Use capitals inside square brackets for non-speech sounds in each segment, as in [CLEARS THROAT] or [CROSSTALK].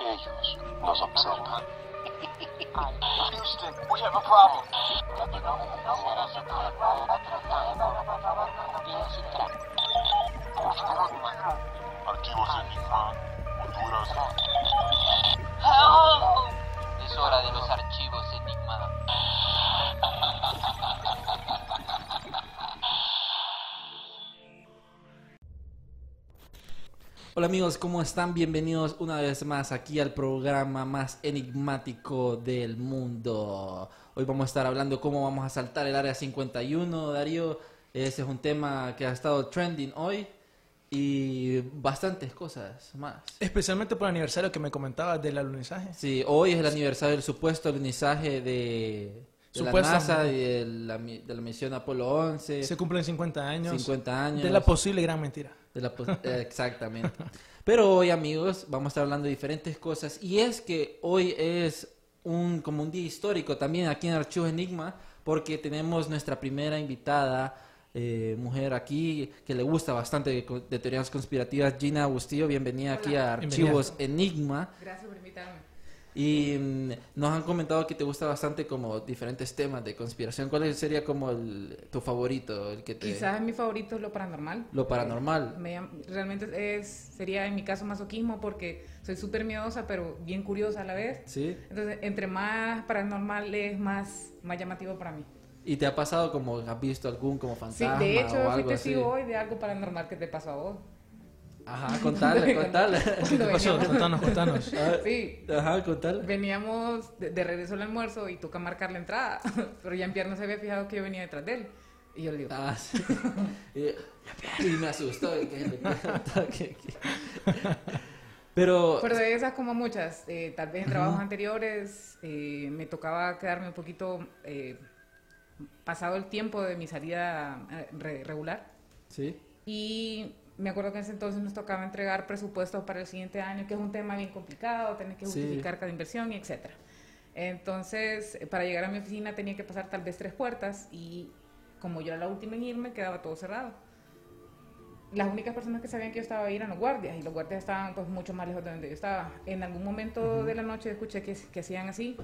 Ellos nos observan. Houston, we have a problem. Archivos Enigma, Honduras. Es hora de los archivos Enigma. Hola amigos, ¿cómo están? Bienvenidos una vez más aquí al programa más enigmático del mundo. Hoy vamos a estar hablando cómo vamos a saltar el área 51, Darío. Ese es un tema que ha estado trending hoy y bastantes cosas más. Especialmente por el aniversario que me comentabas del alunizaje. Sí, hoy es el aniversario del supuesto alunizaje de, de la. NASA y de la, de la misión Apolo 11. Se cumplen 50 años. 50 años. De la posible gran mentira. De la pos- [LAUGHS] exactamente. Pero hoy, amigos, vamos a estar hablando de diferentes cosas. Y es que hoy es un como un día histórico también aquí en Archivos Enigma, porque tenemos nuestra primera invitada, eh, mujer aquí, que le gusta bastante de, de teorías conspirativas, Gina Bustillo. Bienvenida aquí a Archivos Enigma. Gracias por. Y mm, nos han comentado que te gusta bastante como diferentes temas de conspiración. ¿Cuál sería como el- tu favorito? El que te... Quizás mi favorito es lo paranormal. Lo paranormal. Me llam- realmente es, sería en mi caso masoquismo porque soy súper miedosa pero bien curiosa a la vez. ¿Sí? Entonces, entre más paranormal es más, más llamativo para mí. ¿Y te ha pasado como has visto algún como Sí, fantasma de o hecho, fui algo así? testigo hoy de algo paranormal que te pasó a vos. Ajá, contale, [LAUGHS] contale. ¿Qué Cuando pasó? Contanos, contanos. [LAUGHS] Sí, Ajá, contale. veníamos de, de regreso al almuerzo y toca marcar la entrada, [LAUGHS] pero ya en Pierre no se había fijado que yo venía detrás de él. Y yo le digo, Ah, sí. y, y me asustó. y que- que- que- Pero, Pero de esas como muchas, eh, tal vez en trabajos anteriores eh, me tocaba quedarme un poquito eh, pasado el tiempo de mi salida eh, re- regular sí, y me acuerdo que en ese entonces nos tocaba entregar presupuestos para el siguiente año, que es un tema bien complicado, tenés que Sí. justificar cada inversión y etcétera. Entonces, eh, para llegar a mi oficina tenía que pasar tal vez tres puertas y como yo era la última en irme, quedaba todo cerrado las únicas personas que sabían que yo estaba ahí eran los guardias y los guardias estaban pues mucho más lejos de donde yo estaba. En algún momento de la noche escuché que, que hacían así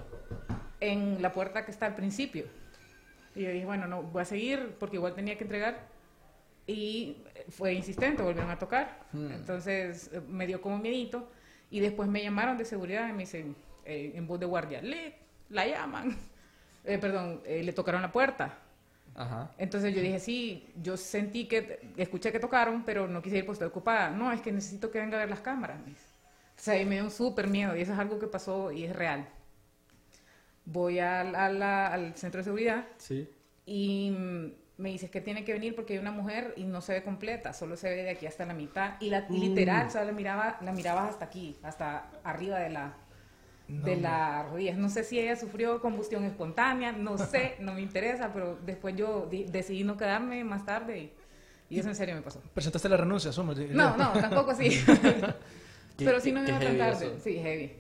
en la puerta que está al principio. Y yo dije, bueno, no, voy a seguir porque igual tenía que entregar. Y fue insistente, volvieron a tocar. Hmm. Entonces eh, me dio como miedito y después me llamaron de seguridad y me dicen eh, en voz de guardia, le, la llaman. [LAUGHS] Eh, perdón, eh, le tocaron la puerta. ajá. Entonces yo dije, sí, yo sentí que, escuché que tocaron, pero no quise ir pues estoy ocupada. No, es que necesito que venga a ver las cámaras. O sea, y me dio un súper miedo y eso es algo que pasó y es real. Voy al, al centro de seguridad Sí. y me dices que tiene que venir porque hay una mujer y no se ve completa, solo se ve de aquí hasta la mitad. Y la, y literal, o sea, la, miraba, la mirabas hasta aquí, hasta arriba de la, de las rodillas. No sé si ella sufrió combustión espontánea, no [LAUGHS] sé, no me interesa, pero después yo di- decidí no quedarme más tarde y, y eso en serio me pasó. Presentaste la renuncia, asumo. No, no, [LAUGHS] tampoco así. [LAUGHS] pero sí no me iba tarde. eso. Sí, heavy.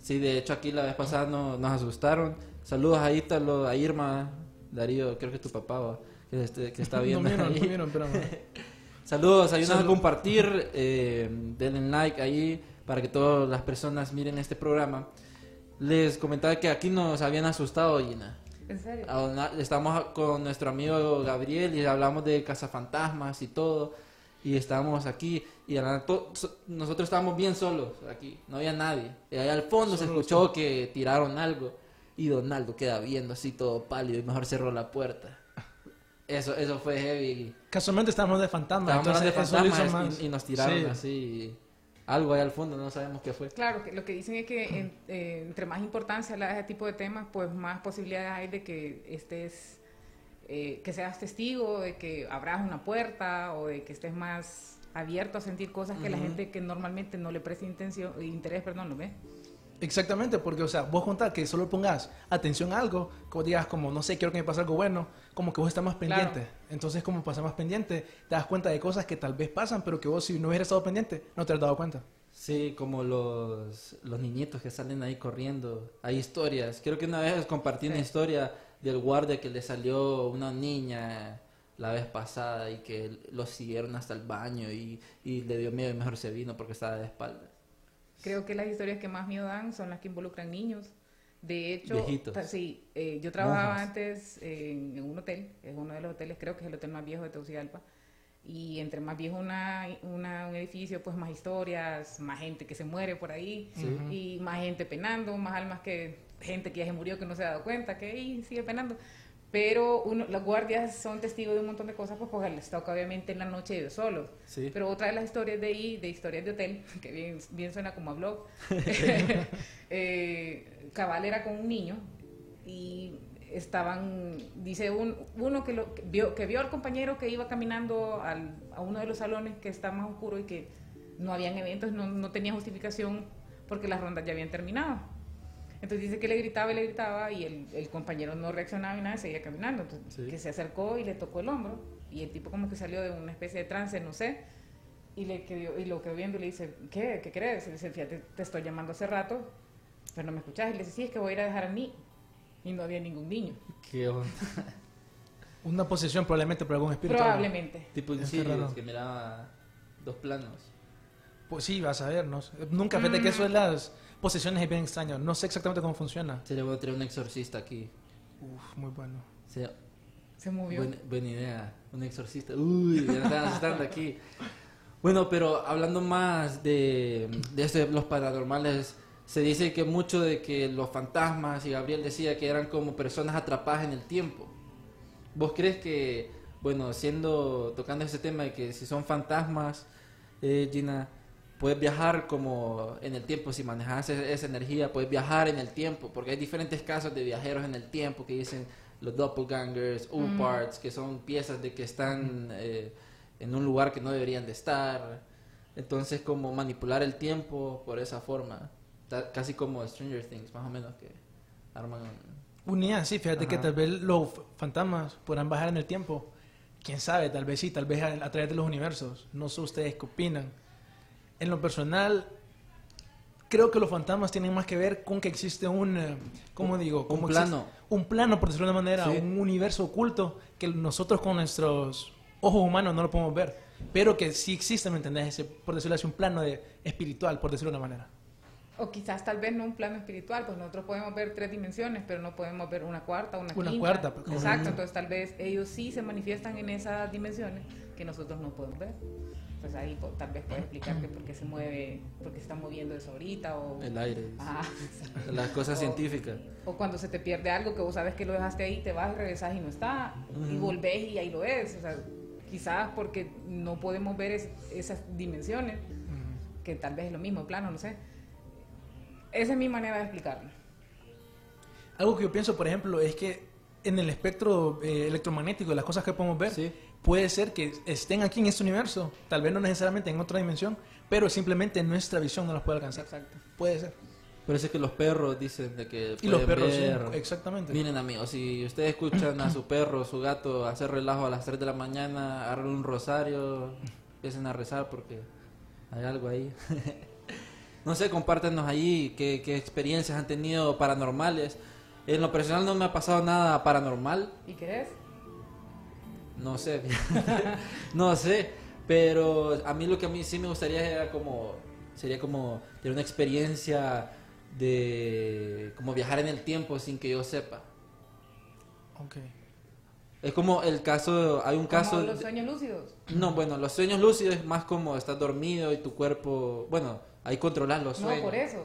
Sí, de hecho aquí la vez pasada no- nos asustaron. Saludos a Ítalo, a Irma, Darío, creo que es tu papá, va, este- que está [LAUGHS] No viendo vieron, ahí. no vieron, pero... [LAUGHS] Saludos, ayúdanos a Salud. compartir, eh, denle like ahí para que todas las personas miren este programa. Les comentaba que aquí nos habían asustado, Gina. ¿En serio? A una- Estamos con nuestro amigo Gabriel y hablamos de cazafantasmas y todo. Y estábamos aquí y a nosotros estábamos bien solos aquí, no había nadie. Y allá al fondo se Solo escuchó que tiraron algo y Donaldo queda viendo así todo pálido y mejor cerró la puerta. Eso, eso fue heavy. Casualmente estábamos de fantasma. Estábamos de más- y, y nos tiraron Sí. así algo ahí al fondo, no sabemos qué fue. Claro, que lo que dicen es que en- eh, entre más importancia le das a ese tipo de temas, pues más posibilidades hay de que estés, eh, que seas testigo, de que abras una puerta o de que estés más abierto a sentir cosas que la gente que normalmente no le presta intención, interés, perdón, lo ve. Exactamente, porque, o sea, vos contás que solo pongas atención a algo, como digas, como, no sé, quiero que me pase algo bueno, como que vos estás más Claro. pendiente. Entonces, como pasas más pendiente, te das cuenta de cosas que tal vez pasan, pero que vos, si no hubieras estado pendiente, no te has dado cuenta. Sí, como los, los niñitos que salen ahí corriendo. Hay historias. Creo que una vez compartí una historia del guardia que le salió una niña la vez pasada y que lo siguieron hasta el baño y, y le dio miedo y mejor se vino porque estaba de espaldas. Creo que las historias que más miedo dan son las que involucran niños. De hecho, Viejitos. sí, eh, yo trabajaba Monjas. antes en, en un hotel, es uno de los hoteles, creo que es el hotel más viejo de Tegucigalpa. Y entre más viejo una, una- un edificio, pues más historias, más gente que se muere por ahí, y más gente penando, más almas que gente que ya se murió que no se ha dado cuenta, que ahí sigue penando. Pero uno, los guardias son testigos de un montón de cosas, pues porque les toca obviamente en la noche ellos solos. Sí. Pero otra de las historias de ahí, de historias de hotel, [LAUGHS] que bien, bien suena como a blog, [LAUGHS] eh, Cabal era con un niño y estaban, dice un, uno que, lo, que vio, que vio al compañero que iba caminando al- a uno de los salones que está más oscuro y que no habían eventos, no, no tenía justificación porque las rondas ya habían terminado. Entonces dice que le gritaba y le gritaba y el, el compañero no reaccionaba y nada, seguía caminando. Entonces, Sí. que se acercó y le tocó el hombro y el tipo como que salió de una especie de trance, no sé, y, le quedó, y lo quedó viendo y le dice, ¿qué? ¿Qué crees? Y le dice, fíjate, te estoy llamando hace rato, pero no me escuchás. Y le dice, sí, es que voy a ir a dejar al niño. Y no había ningún niño. ¿Qué onda? [LAUGHS] Una posesión probablemente por algún espíritu. Probablemente. Tipo Qué Insidious, raro. que miraba dos planos. Pues sí, vas a ver, ¿no? Nunca, fíjate que eso de las posesiones es bien extraño. No sé exactamente cómo funciona. Sería bueno tener un exorcista aquí. Uf, muy bueno. Sería Se movió. Buena, buena idea, un exorcista. Uy, ya me están asustando aquí. Bueno, pero hablando más de, de esto de los paranormales, se dice que mucho de que los fantasmas, y Gabriel decía que eran como personas atrapadas en el tiempo. ¿Vos crees que, bueno, siendo, tocando ese tema de que si son fantasmas, eh, Gina, puedes viajar como en el tiempo, si manejas e- esa energía, puedes viajar en el tiempo, porque hay diferentes casos de viajeros en el tiempo que dicen los doppelgangers, U-parts, que son piezas de que están eh, en un lugar que no deberían de estar. Entonces, como manipular el tiempo por esa forma, casi como Stranger Things, más o menos, que arman... Unidad, sí, fíjate que Ajá. tal vez los fantasmas podrán bajar en el tiempo. Quién sabe, tal vez sí, tal vez a, a través de los universos. No sé ustedes qué opinan. En lo personal, creo que los fantasmas tienen más que ver con que existe un, eh, ¿cómo digo? Como existe- plano. un plano, por decirlo de una manera, Sí. un universo oculto que nosotros con nuestros ojos humanos no lo podemos ver. Pero que sí existe, ¿me entendés? Ese, por decirlo así, un plano de, espiritual, por decirlo de una manera. O quizás tal vez no un plano espiritual, pues nosotros podemos ver tres dimensiones, pero no podemos ver una cuarta, una, Una quinta. cuarta, pues, Exacto, entonces tal vez ellos sí se manifiestan en esas dimensiones que nosotros no podemos ver. Pues ahí tal vez puede explicarte por qué se mueve, por qué se está moviendo eso ahorita o... El aire, Ajá. las [LAUGHS] cosas O- científicas. O cuando se te pierde algo que vos sabes que lo dejaste ahí, te vas y regresas y no está. Y volvés y ahí lo es. O sea, quizás porque no podemos ver es- esas dimensiones, que tal vez es lo mismo, plano, no sé. Esa es mi manera de explicarlo. Algo que yo pienso, por ejemplo, es que en el espectro eh, electromagnético, las cosas que podemos ver, Sí. Puede ser que estén aquí en este universo, tal vez no necesariamente en otra dimensión, pero simplemente nuestra visión no las puede alcanzar. Exacto. Puede ser. Pero es que los perros dicen de que Y los perros, sí, ver- exactamente. Miren amigos, si ustedes escuchan a su perro, su gato hacer relajo a las 3 de la mañana, agarren un rosario, empiecen a rezar porque hay algo ahí. [LAUGHS] no sé, compártenos ahí qué, qué experiencias han tenido paranormales. En lo personal no me ha pasado nada paranormal, ¿Y crees? No sé, [LAUGHS] no sé, pero a mí lo que a mí sí me gustaría era como, sería como tener una experiencia de como viajar en el tiempo sin que yo sepa. Ok. Es como el caso, hay un caso... Como los de- sueños lúcidos. no, bueno, los sueños lúcidos es más como estás dormido y tu cuerpo, bueno, ahí controlas los No, sueños. por eso.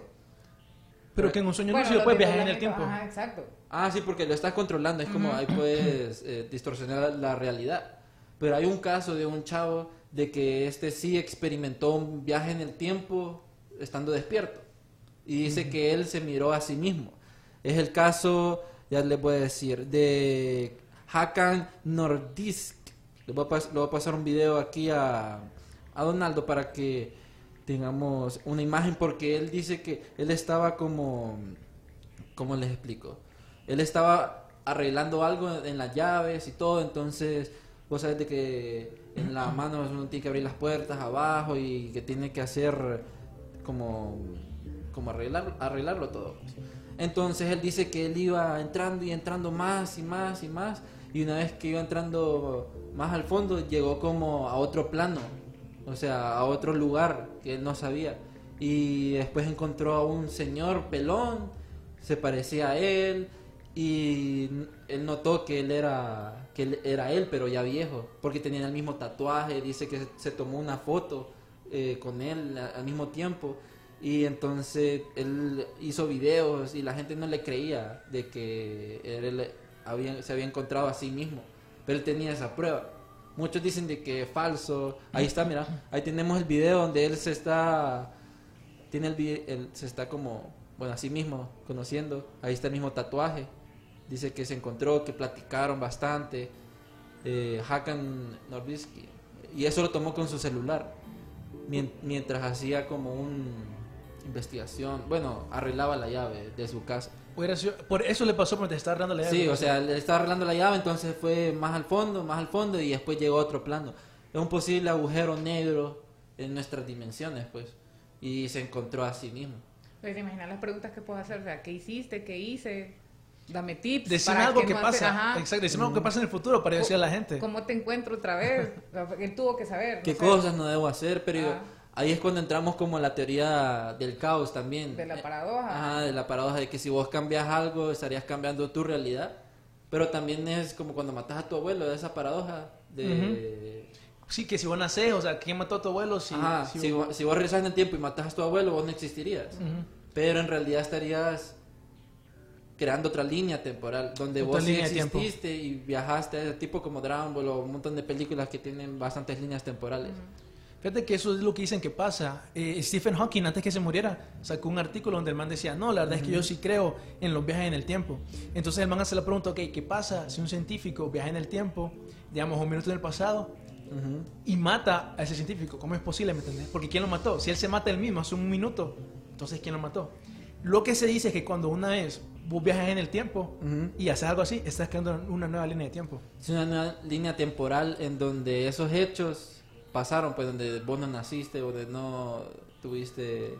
Pero que en un sueño Bueno, lúcido puedes viajar en el tiempo. Ajá, exacto. Ah, sí, porque lo estás controlando, es como ahí puedes eh, distorsionar la realidad. Pero hay un caso de un chavo de que este sí experimentó un viaje en el tiempo estando despierto. Y dice que él se miró a sí mismo. Es el caso, ya les voy a decir, de Hakan Nordisk. Le voy a, pas- le voy a pasar un video aquí a, a Donaldo para que tengamos una imagen porque él dice que él estaba como, ¿cómo les explico? Él estaba arreglando algo en las llaves y todo, entonces vos sabes de que en la mano uno tiene que abrir las puertas abajo y que tiene que hacer como, como arreglar, arreglarlo todo. Entonces él dice que él iba entrando y entrando más y más y más y una vez que iba entrando más al fondo llegó como a otro plano, o sea, a otro lugar que él no sabía. Y después encontró a un señor pelón, se parecía a él y él notó que él era que él era él, pero ya viejo, porque tenía el mismo tatuaje, dice que se tomó una foto eh, con él al mismo tiempo y entonces él hizo videos y la gente no le creía de que él había, se había encontrado a sí mismo, pero él tenía esa prueba. Muchos dicen de que es falso. Ahí está, mira, ahí tenemos el video donde él se está tiene el, se está como bueno a sí mismo conociendo. Ahí está el mismo tatuaje. Dice que se encontró, que platicaron bastante. Eh, Hakan Norbisky. Y eso lo tomó con su celular. Mien- mientras hacía como un investigación. Bueno, arreglaba la llave de su casa. Por eso le pasó porque te estaba dando la llave. Sí, o sea, le estaba arreglando la llave, entonces fue más al fondo, más al fondo y después llegó a otro plano. Es un posible agujero negro en nuestras dimensiones, pues. Y se encontró a sí mismo. Pues, ¿te imaginas las preguntas que puedo hacer? O sea, ¿qué hiciste? ¿Qué hice? Dame tips. Decime algo que no pasa. ajá. Exacto, decime algo que pasa en el futuro para decir a la gente. ¿Cómo te encuentro otra vez? Él tuvo que saber. no ¿Qué sé, cosas no debo hacer? Pero Ah. Ahí es cuando entramos como a la teoría del caos también. De la Eh, paradoja. Ajá, de la paradoja de que si vos cambias algo, estarías cambiando tu realidad. Pero también es como cuando matas a tu abuelo, esa paradoja de... Sí, que si vos nacés, o sea, ¿quién mató a tu abuelo? Si, Ajá, si si, vos- si vos regresas en el tiempo y matas a tu abuelo, vos no existirías. Pero en realidad estarías creando otra línea temporal donde Otra vos sí de exististe y viajaste, tipo como Dragon Ball o un montón de películas que tienen bastantes líneas temporales. Fíjate que eso es lo que dicen que pasa. Eh, Stephen Hawking, antes que se muriera, sacó un artículo donde el man decía, no, la verdad es que yo sí creo en los viajes en el tiempo. Entonces el man hace la pregunta, ok, ¿qué pasa si un científico viaja en el tiempo, digamos, un minuto en el pasado, y mata a ese científico? ¿Cómo es posible, me entendés? Porque ¿quién lo mató? Si él se mata él mismo hace un minuto, entonces ¿quién lo mató? Lo que se dice es que cuando una vez vos viajas en el tiempo y haces algo así, estás creando una nueva línea de tiempo. Es una nueva línea temporal en donde esos hechos pasaron, pues donde vos no naciste, donde no tuviste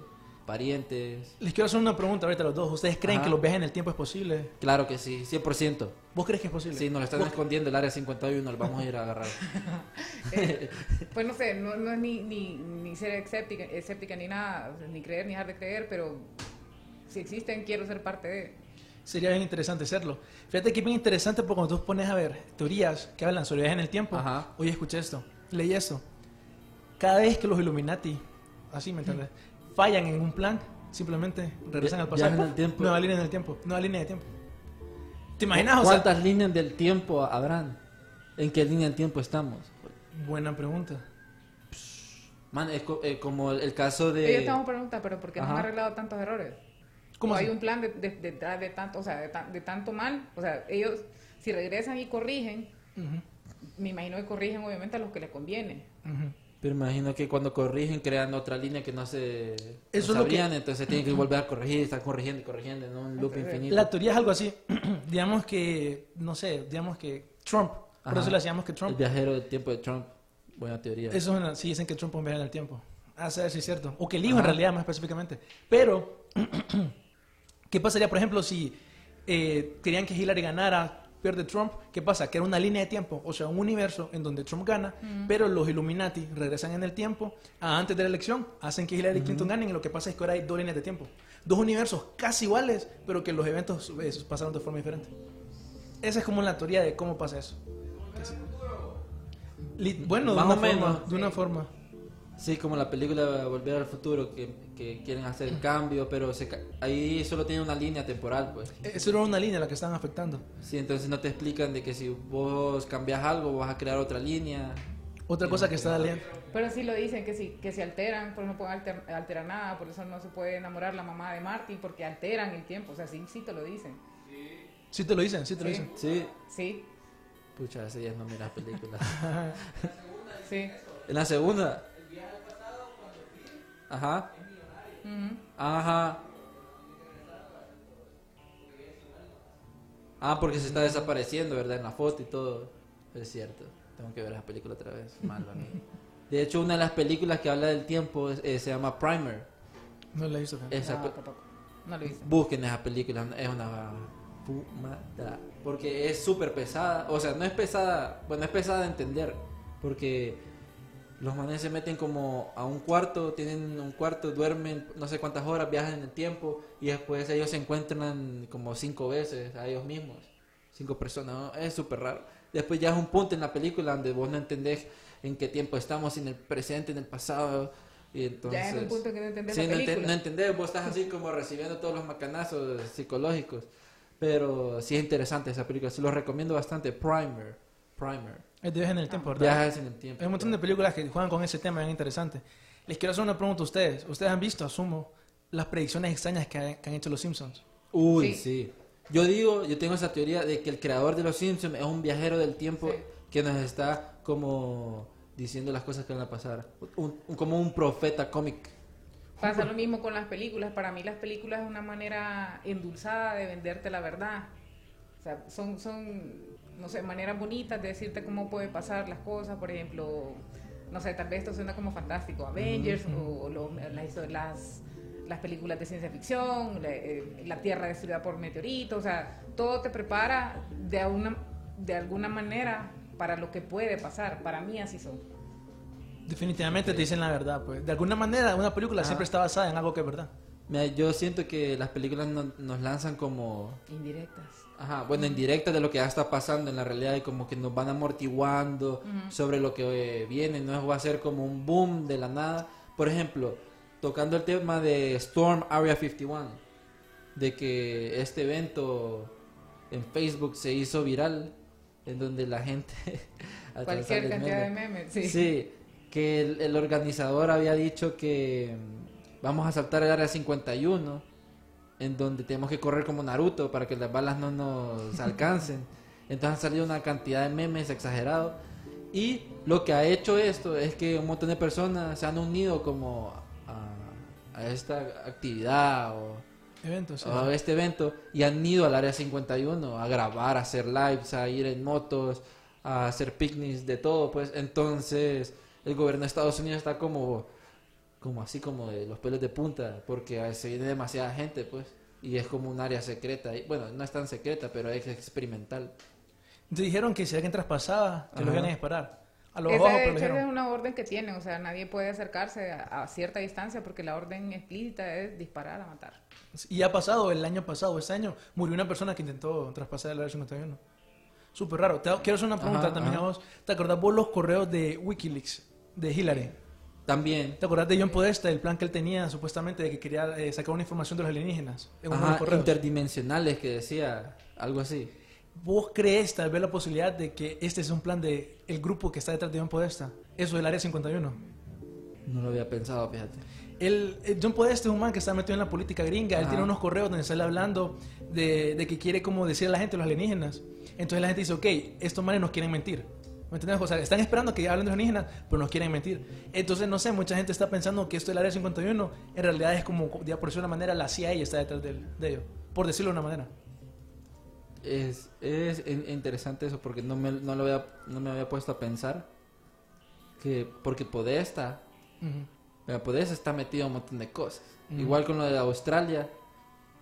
parientes. Les quiero hacer una pregunta ahorita a los dos. ¿Ustedes creen Ajá. que los viajes en el tiempo es posible? Claro que sí, 100%. ¿Vos crees que es posible? Sí, nos lo están ¿Vos- escondiendo el área 51, lo vamos a ir a agarrar. Eh, [LAUGHS] pues no sé, no, no es ni, ni, ni ser escéptica, escéptica ni nada, ni creer ni dejar de creer, pero si existen, quiero ser parte de. Sería bien interesante hacerlo. Fíjate que es bien interesante porque cuando tú pones a ver teorías que hablan sobre viajes en el tiempo, Ajá. oye, escuché esto, leí esto. Cada vez que los Illuminati, así me entiendes, fallan en un plan, simplemente regresan al pasado. el tiempo. Nueva línea en el tiempo. Nueva línea de tiempo. ¿Te imaginas? O sea, ¿Cuántas líneas del tiempo habrán? ¿En qué línea del tiempo estamos? buena pregunta. Man, es co- eh, como el, el caso Ellos de... estamos preguntando, pero ¿por qué no han arreglado tantos errores? ¿Cómo ¿O hay un plan de- de- detrás de, tanto, o sea, de, de tanto mal? O sea, ellos, si regresan y corrigen, Ujú, me imagino que corrigen obviamente a los que les conviene. ujú. Pero imagino que cuando corrigen crean otra línea que no se Eso no es lo que- entonces tienen que volver a corregir, están corrigiendo y corrigiendo en un loop infinito. La teoría es algo así. [CLEARS THROAT] digamos que, no sé, digamos que Trump, por Ajá. eso le decíamos que El Trump viajero del tiempo de Trump, buena teoría. Eso es una, sí dicen que Trump es un viaje en el tiempo. A saber si es cierto. O que el hijo en realidad, más específicamente. Pero, [CLEARS THROAT] ¿qué pasaría, por ejemplo, si eh, querían que Hillary ganara, pierde Trump? ¿Qué pasa? Que era una línea de tiempo, o sea, un universo en donde Trump gana, pero los Illuminati regresan en el tiempo a antes de la elección, hacen que Hillary Clinton gane, y lo que pasa es que ahora hay dos líneas de tiempo. Dos universos casi iguales, pero que los eventos eh, pasaron de forma diferente. Esa es como la teoría de cómo pasa eso. Bueno, de una, forma, de una forma. Sí, como la película Volver al Futuro, que, que quieren hacer el cambio, pero se ahí solo tiene una línea temporal, pues. Eso era una línea la que están afectando. Sí, entonces no te explican de que si vos cambias algo vas a crear otra línea. Otra cosa que está leyendo. Pero sí lo dicen, que si, que si alteran, pues no pueden alter- alterar nada, por eso no se puede enamorar la mamá de Marty, porque alteran el tiempo, o sea, sí, sí te lo dicen. Sí te lo dicen, sí te lo Sí. dicen. Sí, Sí, pucha, hace días no miras películas. [LAUGHS] sí. en la segunda, Ajá. Ujú. Ajá. Ah, porque se está desapareciendo, ¿verdad? En la foto y todo. Es cierto. Tengo que ver esa película otra vez. Malo a mí. [LAUGHS] De hecho, una de las películas que habla del tiempo eh, se llama Primer. No la visto. Esa No, tampoco. No lo hice. Busquen esa película, es una fumada. Porque es súper pesada. O sea, no es pesada. Bueno, es pesada de entender. Porque los manes se meten como a un cuarto, tienen un cuarto, duermen no sé cuántas horas, viajan en el tiempo. Y después ellos se encuentran como cinco veces a ellos mismos. Cinco personas. ¿no? Es súper raro. Después ya es un punto en la película donde vos no entendés en qué tiempo estamos, en el presente, en el pasado. Y entonces, ya es un punto que no entendés Sí, la no, película. no entendés, vos estás así como recibiendo todos los macanazos psicológicos. Pero sí es interesante esa película, se los recomiendo bastante. Primer, Primer. Es de viaje en el tiempo, ¿verdad? Viajes en el tiempo. Hay un montón de películas que juegan con ese tema bien interesante. Les quiero hacer una pregunta a ustedes. ¿Ustedes han visto, asumo, las predicciones extrañas que, ha- que han hecho los Simpsons? Uy, Sí. sí. Yo digo, yo tengo esa teoría de que el creador de los Simpsons es un viajero del tiempo Sí. que nos está como diciendo las cosas que van a pasar. Un- un- como un profeta cómic. Pasa lo mismo con las películas. Para mí las películas es una manera endulzada de venderte la verdad. O sea, son, son, no sé, maneras bonitas de decirte cómo puede pasar las cosas. Por ejemplo, no sé, tal vez esto suena como fantástico. Avengers o, o lo- las, las, las películas de ciencia ficción, la, eh, la Tierra destruida por meteoritos. O sea, todo te prepara de, una, de alguna manera para lo que puede pasar. Para mí así son. Definitivamente te dicen la verdad, pues. De alguna manera, una película Ajá. siempre está basada en algo que es verdad. Mira, yo siento que las películas no- nos lanzan como Indirectas. Ajá, bueno, en directa de lo que ya está pasando en la realidad y como que nos van amortiguando sobre lo que eh, viene, no va a ser como un boom de la nada. Por ejemplo, tocando el tema de Storm Area 51, de que este evento en Facebook se hizo viral, en donde la gente... [LAUGHS] Cualquier cantidad de meme. memes. Sí. Sí, que el, el organizador había dicho que mm, vamos a saltar el área 51, en donde tenemos que correr como Naruto para que las balas no nos alcancen. [LAUGHS] Entonces ha salido una cantidad de memes exagerados. Y lo que ha hecho esto es que un montón de personas se han unido como a, a esta actividad o Eventos. sí. a este evento y han ido al área 51 a grabar, a hacer lives, a ir en motos, a hacer picnics, de todo, pues entonces el gobierno de Estados Unidos está como como así como de los pelos de punta porque se viene demasiada gente, pues y es como un área secreta, y, bueno, no es tan secreta, pero es experimental. Te dijeron que si alguien traspasaba, te lo Ajá. iban a disparar. A los Esa, de hecho, esa es dijeron. una orden que tiene, o sea, nadie puede acercarse a, a cierta distancia porque la orden explícita es disparar a matar. Y ha pasado el año pasado, este año, murió una persona que intentó traspasar el área 51. Súper raro. Te- quiero hacer una pregunta Ajá, también ajá. a vos. ¿Te acordás vos los correos de Wikileaks, de Hillary? También ¿Te acordás de John Podesta, el plan que él tenía supuestamente de que quería eh, sacar una información de los alienígenas? En Ajá, interdimensionales que decía algo así. ¿Vos crees tal vez la posibilidad de que este es un plan de el grupo que está detrás de John Podesta? Eso del área 51. No lo había pensado, fíjate. El, el John Podesta es un man que está metido en la política gringa. Él Ajá. tiene unos correos donde sale hablando de, de que quiere como decir a la gente los alienígenas. Entonces la gente dice, ok, estos manes nos quieren mentir. ¿Me entiendes? O sea, están esperando que hablen de los alienígenas, pero nos quieren mentir. Entonces, no sé, mucha gente está pensando que esto del Área 51 en realidad es como, ya por decirlo de una manera, la CIA está detrás de, de ellos. Por decirlo de una manera. Es, es in- interesante eso porque no me, no, lo había, no me había puesto a pensar que porque Podesta, Ujú. mira, Podesta está metido en un montón de cosas. Ujú. Igual con lo de Australia.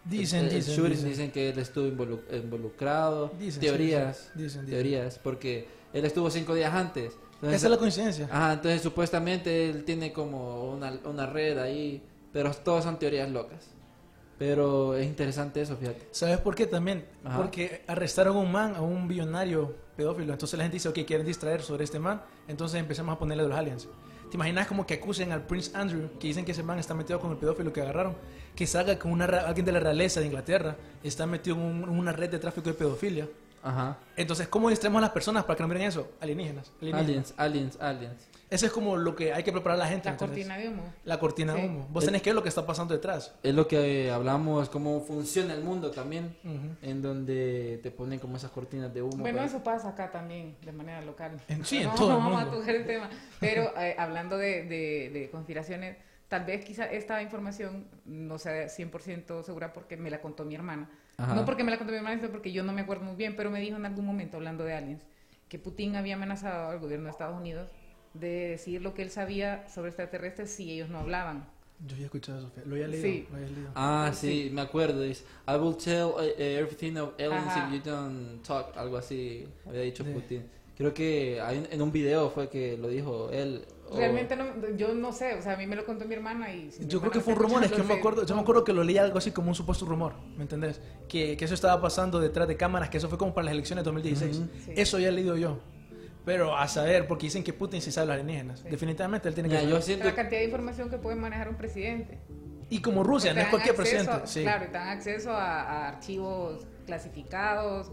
Dicen, el, el dicen, dicen. dicen que él estuvo involu- involucrado. Dicen, teorías, sí, dicen. teorías, porque él estuvo cinco días antes. Entonces- Esa es la coincidencia. Ajá, entonces supuestamente él tiene como una, una red ahí, pero todas son teorías locas. Pero es interesante eso, fíjate. ¿Sabes por qué también? Ajá. Porque arrestaron a un man, a un billonario pedófilo. Entonces la gente dice, ok, quieren distraer sobre este man. Entonces empezamos a ponerle de los aliens. ¿Te imaginas como que acusen al Prince Andrew, que dicen que ese man está metido con el pedófilo que agarraron? Que salga con una, alguien de la realeza de Inglaterra, está metido en un- una red de tráfico de pedofilia. Ajá. Entonces, ¿cómo distraemos a las personas para que no miren eso? Alienígenas. alienígenas. Aliens, aliens, aliens. Eso es como lo que hay que preparar a la gente. La ¿entendés? cortina de humo. La cortina de humo. Vos El- tenés que ver lo que está pasando detrás. Es lo que eh, hablamos, cómo funciona el mundo también, en donde te ponen como esas cortinas de humo. Bueno, para- eso pasa acá también, de manera local. En- sí, [LAUGHS] en no, [LAUGHS] todo el vamos mundo. a tocar el tema. Pero eh, hablando de, de- de conspiraciones, Tal vez quizá esta información no sea 100% segura porque me la contó mi hermana. Ajá. No porque me la contó mi hermana, sino porque yo no me acuerdo muy bien, pero me dijo en algún momento, hablando de aliens, que Putin había amenazado al gobierno de Estados Unidos de decir lo que él sabía sobre extraterrestres si ellos no hablaban. Yo había escuchado eso, lo había leído. Sí. Lo había leído. Ah, sí, me acuerdo. Dice, I will tell uh, everything of aliens Ajá. if you don't talk. Algo así había dicho Putin. Creo que en un video fue que lo dijo él. Realmente no, yo no sé, o sea, a mí me lo contó mi hermana y... si Yo creo que fue un rumor, es que yo me acuerdo, yo me acuerdo que lo leí algo así como un supuesto rumor, ¿me entendés? Que, que eso estaba pasando detrás de cámaras, que eso fue como para las elecciones de 2016. Ujú. Sí. Eso ya he leído yo. Pero a saber, porque dicen que Putin sí sabe los alienígenas. Sí. Definitivamente él tiene que Mira, yo siento La cantidad de información que puede manejar un presidente. Y como Rusia, no Te es cualquier acceso- presidente. Sí. Claro, y te dan acceso a, a archivos clasificados.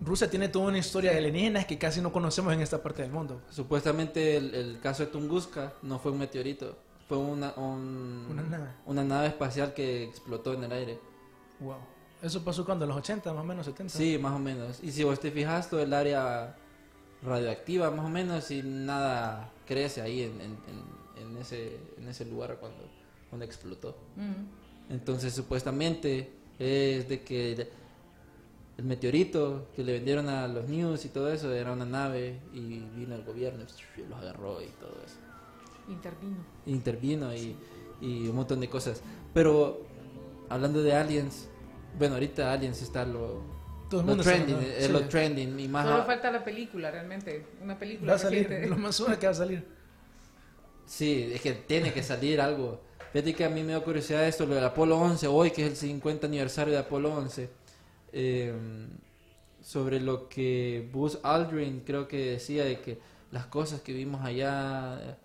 Rusia tiene toda una historia de alienígenas que casi no conocemos en esta parte del mundo. Supuestamente el, el caso de Tunguska no fue un meteorito, fue una, un- Una nave. una nave espacial que explotó en el aire. Wow. Eso pasó cuando en los 80, más o menos 70. Sí, más o menos. Y si vos te fijas, todo el área radioactiva, más o menos, y nada crece ahí en, en- en- en ese, en ese lugar cuando, cuando explotó. Mm. Entonces, supuestamente es de que el, meteorito que le vendieron a los news y todo eso era una nave y vino el gobierno y los agarró y todo eso. Intervino. intervino y, y un montón de cosas. Pero hablando de aliens, bueno, ahorita aliens está lo, Todo el lo mundo está trending, es sí. lo trending y más Solo a- falta la película, realmente. Una película Va a salir, lo más es que va a salir. Sí, es que tiene que salir algo. Fíjate que a mí me da curiosidad esto, lo del Apolo 11, hoy que es el 50 aniversario de Apolo 11, eh, sobre lo que Buzz Aldrin creo que decía de que las cosas que vimos allá,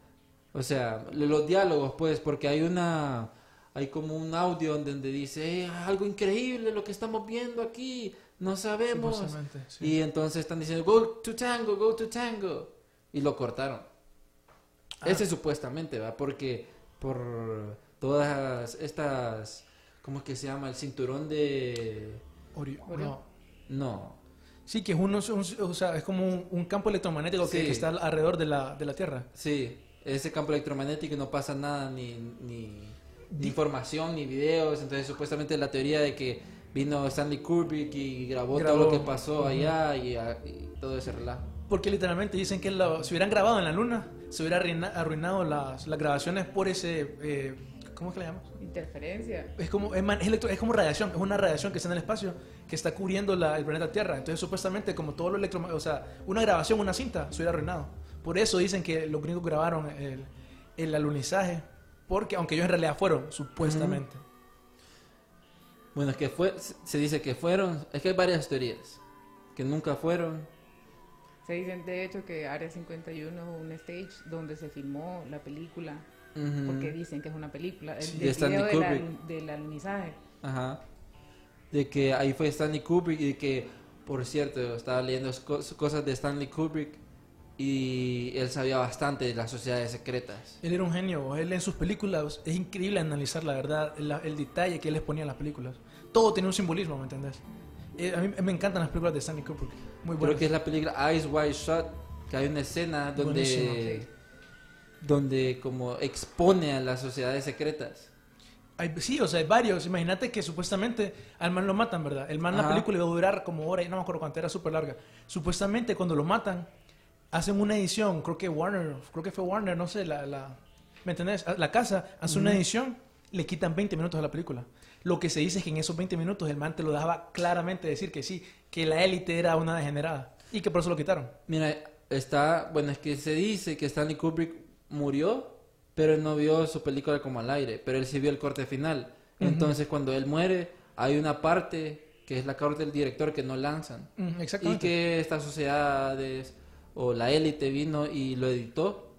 o sea, lo- los diálogos pues, porque hay una, hay como un audio donde, dice, "Eh, algo increíble lo que estamos viendo aquí, no sabemos. Sí. Y entonces están diciendo, go to tango, go to tango. Y lo cortaron. Ah. Ese supuestamente, ¿va? Porque por todas estas, ¿cómo es que se llama? El cinturón de... Ori- no. No. Sí, que es, uno, un- o sea, es como un, un campo electromagnético que, Sí. que está alrededor de la, de la Tierra. Sí, ese campo electromagnético no pasa nada, ni, ni, información, ni videos. Entonces, supuestamente la teoría de que vino Stanley Kubrick y grabó, Grabó. todo lo que pasó allá y, a- y todo ese relajo. Porque literalmente dicen que lo- si hubieran grabado en la Luna, se hubiera arruina- arruinado las, las grabaciones por ese... eh, ¿Cómo es que le llamamos? Interferencia. Es como, es, man- es electro- es como radiación, es una radiación que está en el espacio que está cubriendo la- el planeta Tierra. Entonces, supuestamente, como todo lo electro, o sea, una grabación, una cinta, se hubiera arruinado. Por eso dicen que los gringos grabaron el, el alunizaje, porque aunque ellos en realidad fueron, supuestamente. Bueno, es que fue, se dice que fueron, es que hay varias teorías, que nunca fueron. Se dicen, de hecho, que Área 51 es un stage donde se filmó la película. Ujú. Porque dicen que es una película. El, Sí, del de Stanley video del, Kubrick. alu- del alunizaje. Ajá. De que ahí fue Stanley Kubrick y que, por cierto, estaba leyendo cos- cosas de Stanley Kubrick y él sabía bastante de las sociedades secretas. Él era un genio, él en sus películas es increíble analizar la verdad, la- el detalle que él les ponía en las películas. Todo tiene un simbolismo, ¿me entendés? Eh, a mí me encantan las películas de Stanley Kubrick, muy Creo buenas. que es la película Eyes Wide Shut, que hay una escena Buenísimo. donde, donde como expone a las sociedades secretas. Hay- sí, o sea, hay varios. Imagínate que supuestamente al man lo matan, ¿verdad? El man la Ajá. película iba a durar como hora y no me acuerdo cuánto, era súper larga. Supuestamente cuando lo matan, hacen una edición, creo que Warner, creo que fue Warner, no sé, la, la ¿me entendés? La casa hace una edición, le quitan 20 minutos de la película. Lo que se dice es que en esos 20 minutos el man te lo dejaba claramente decir que sí, que la élite era una degenerada y que por eso lo quitaron. Mira, está, bueno, es que se dice que Stanley Kubrick murió, pero él no vio su película como al aire, pero él sí vio el corte final. Entonces, cuando él muere, hay una parte que es la corte del director que no lanzan. Mm, Y exactamente. que estas sociedades o la élite vino y lo editó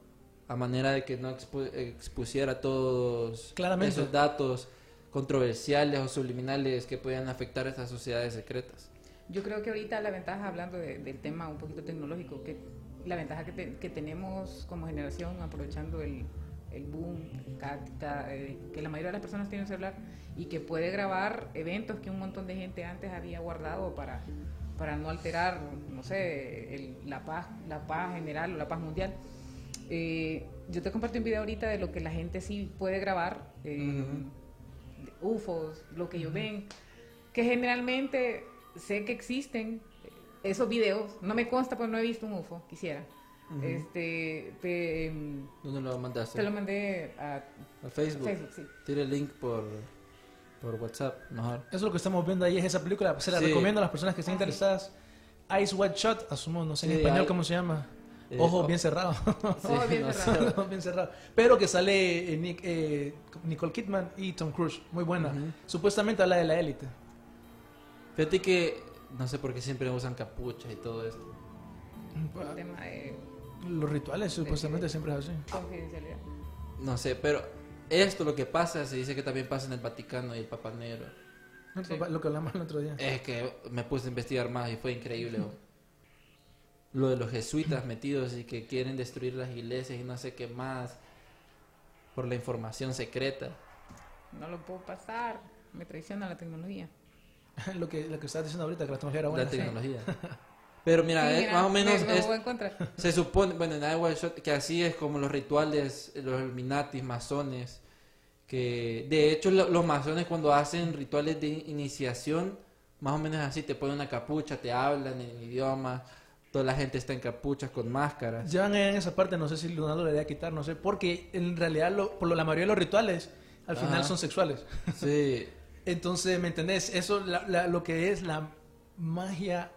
a manera de que no expu- expusiera todos Claramente. esos datos controversiales o subliminales que podían afectar a estas sociedades secretas. Yo creo que ahorita la ventaja, hablando de- del tema un poquito tecnológico, que la ventaja que, te- que tenemos como generación aprovechando el, el boom, ca- ca- eh, que la mayoría de las personas tienen un celular y que puede grabar eventos que un montón de gente antes había guardado para, para no alterar, no sé, el- la, paz, la paz general o la paz mundial. Eh, yo te compartí un video ahorita de lo que la gente sí puede grabar, eh, UFOs, lo que ellos ven, que generalmente sé que existen esos videos, no me consta porque no he visto un UFO, quisiera. Este, te, ¿Dónde lo mandaste? te lo mandé a A Facebook. Facebook, sí. Tire el link por, por WhatsApp, mejor. Eso es lo que estamos viendo ahí, es esa película. Se la Sí. recomiendo a las personas que estén Ah, sí. interesadas. Ice White Shot, asumo, no sé en Sí, español hay- cómo se llama. Eh, Ojos oh. bien cerrados. [LAUGHS] Bien no cerrado. sé. [LAUGHS] bien cerrado. Pero que sale eh, Nick- eh, Nicole Kidman y Tom Cruise. Muy buena. Supuestamente habla de la élite. Fíjate que no sé por qué siempre usan capuchas y todo esto. el tema de Los rituales supuestamente siempre es así. confidencialidad. No sé, pero esto lo que pasa, se dice que también pasa en el Vaticano y el Papa Negro. Sí. Lo que hablamos el otro día. Es que me puse a investigar más y fue increíble. Lo de los jesuitas metidos y que quieren destruir las iglesias y no sé qué más por la información secreta. No lo puedo pasar, me traiciona la tecnología. [LAUGHS] lo, que, lo que estás diciendo ahorita, que la tecnología era buena. la tecnología. [LAUGHS] Pero mira, Sí, es mira, más o menos me, me es- [LAUGHS] se supone, bueno, en Iowa que así es como los rituales, los Illuminatis, masones, que de hecho lo- los masones cuando hacen rituales de iniciación, más o menos así, te ponen una capucha, te hablan en idioma, toda la gente está en capuchas con máscaras. Ya en esa parte, no sé si Leonardo le debería quitar, no sé, porque en realidad lo- por lo- la mayoría de los rituales al final Ajá. son sexuales. Sí, Entonces, ¿me entendés? Eso, la- la- lo que es la magia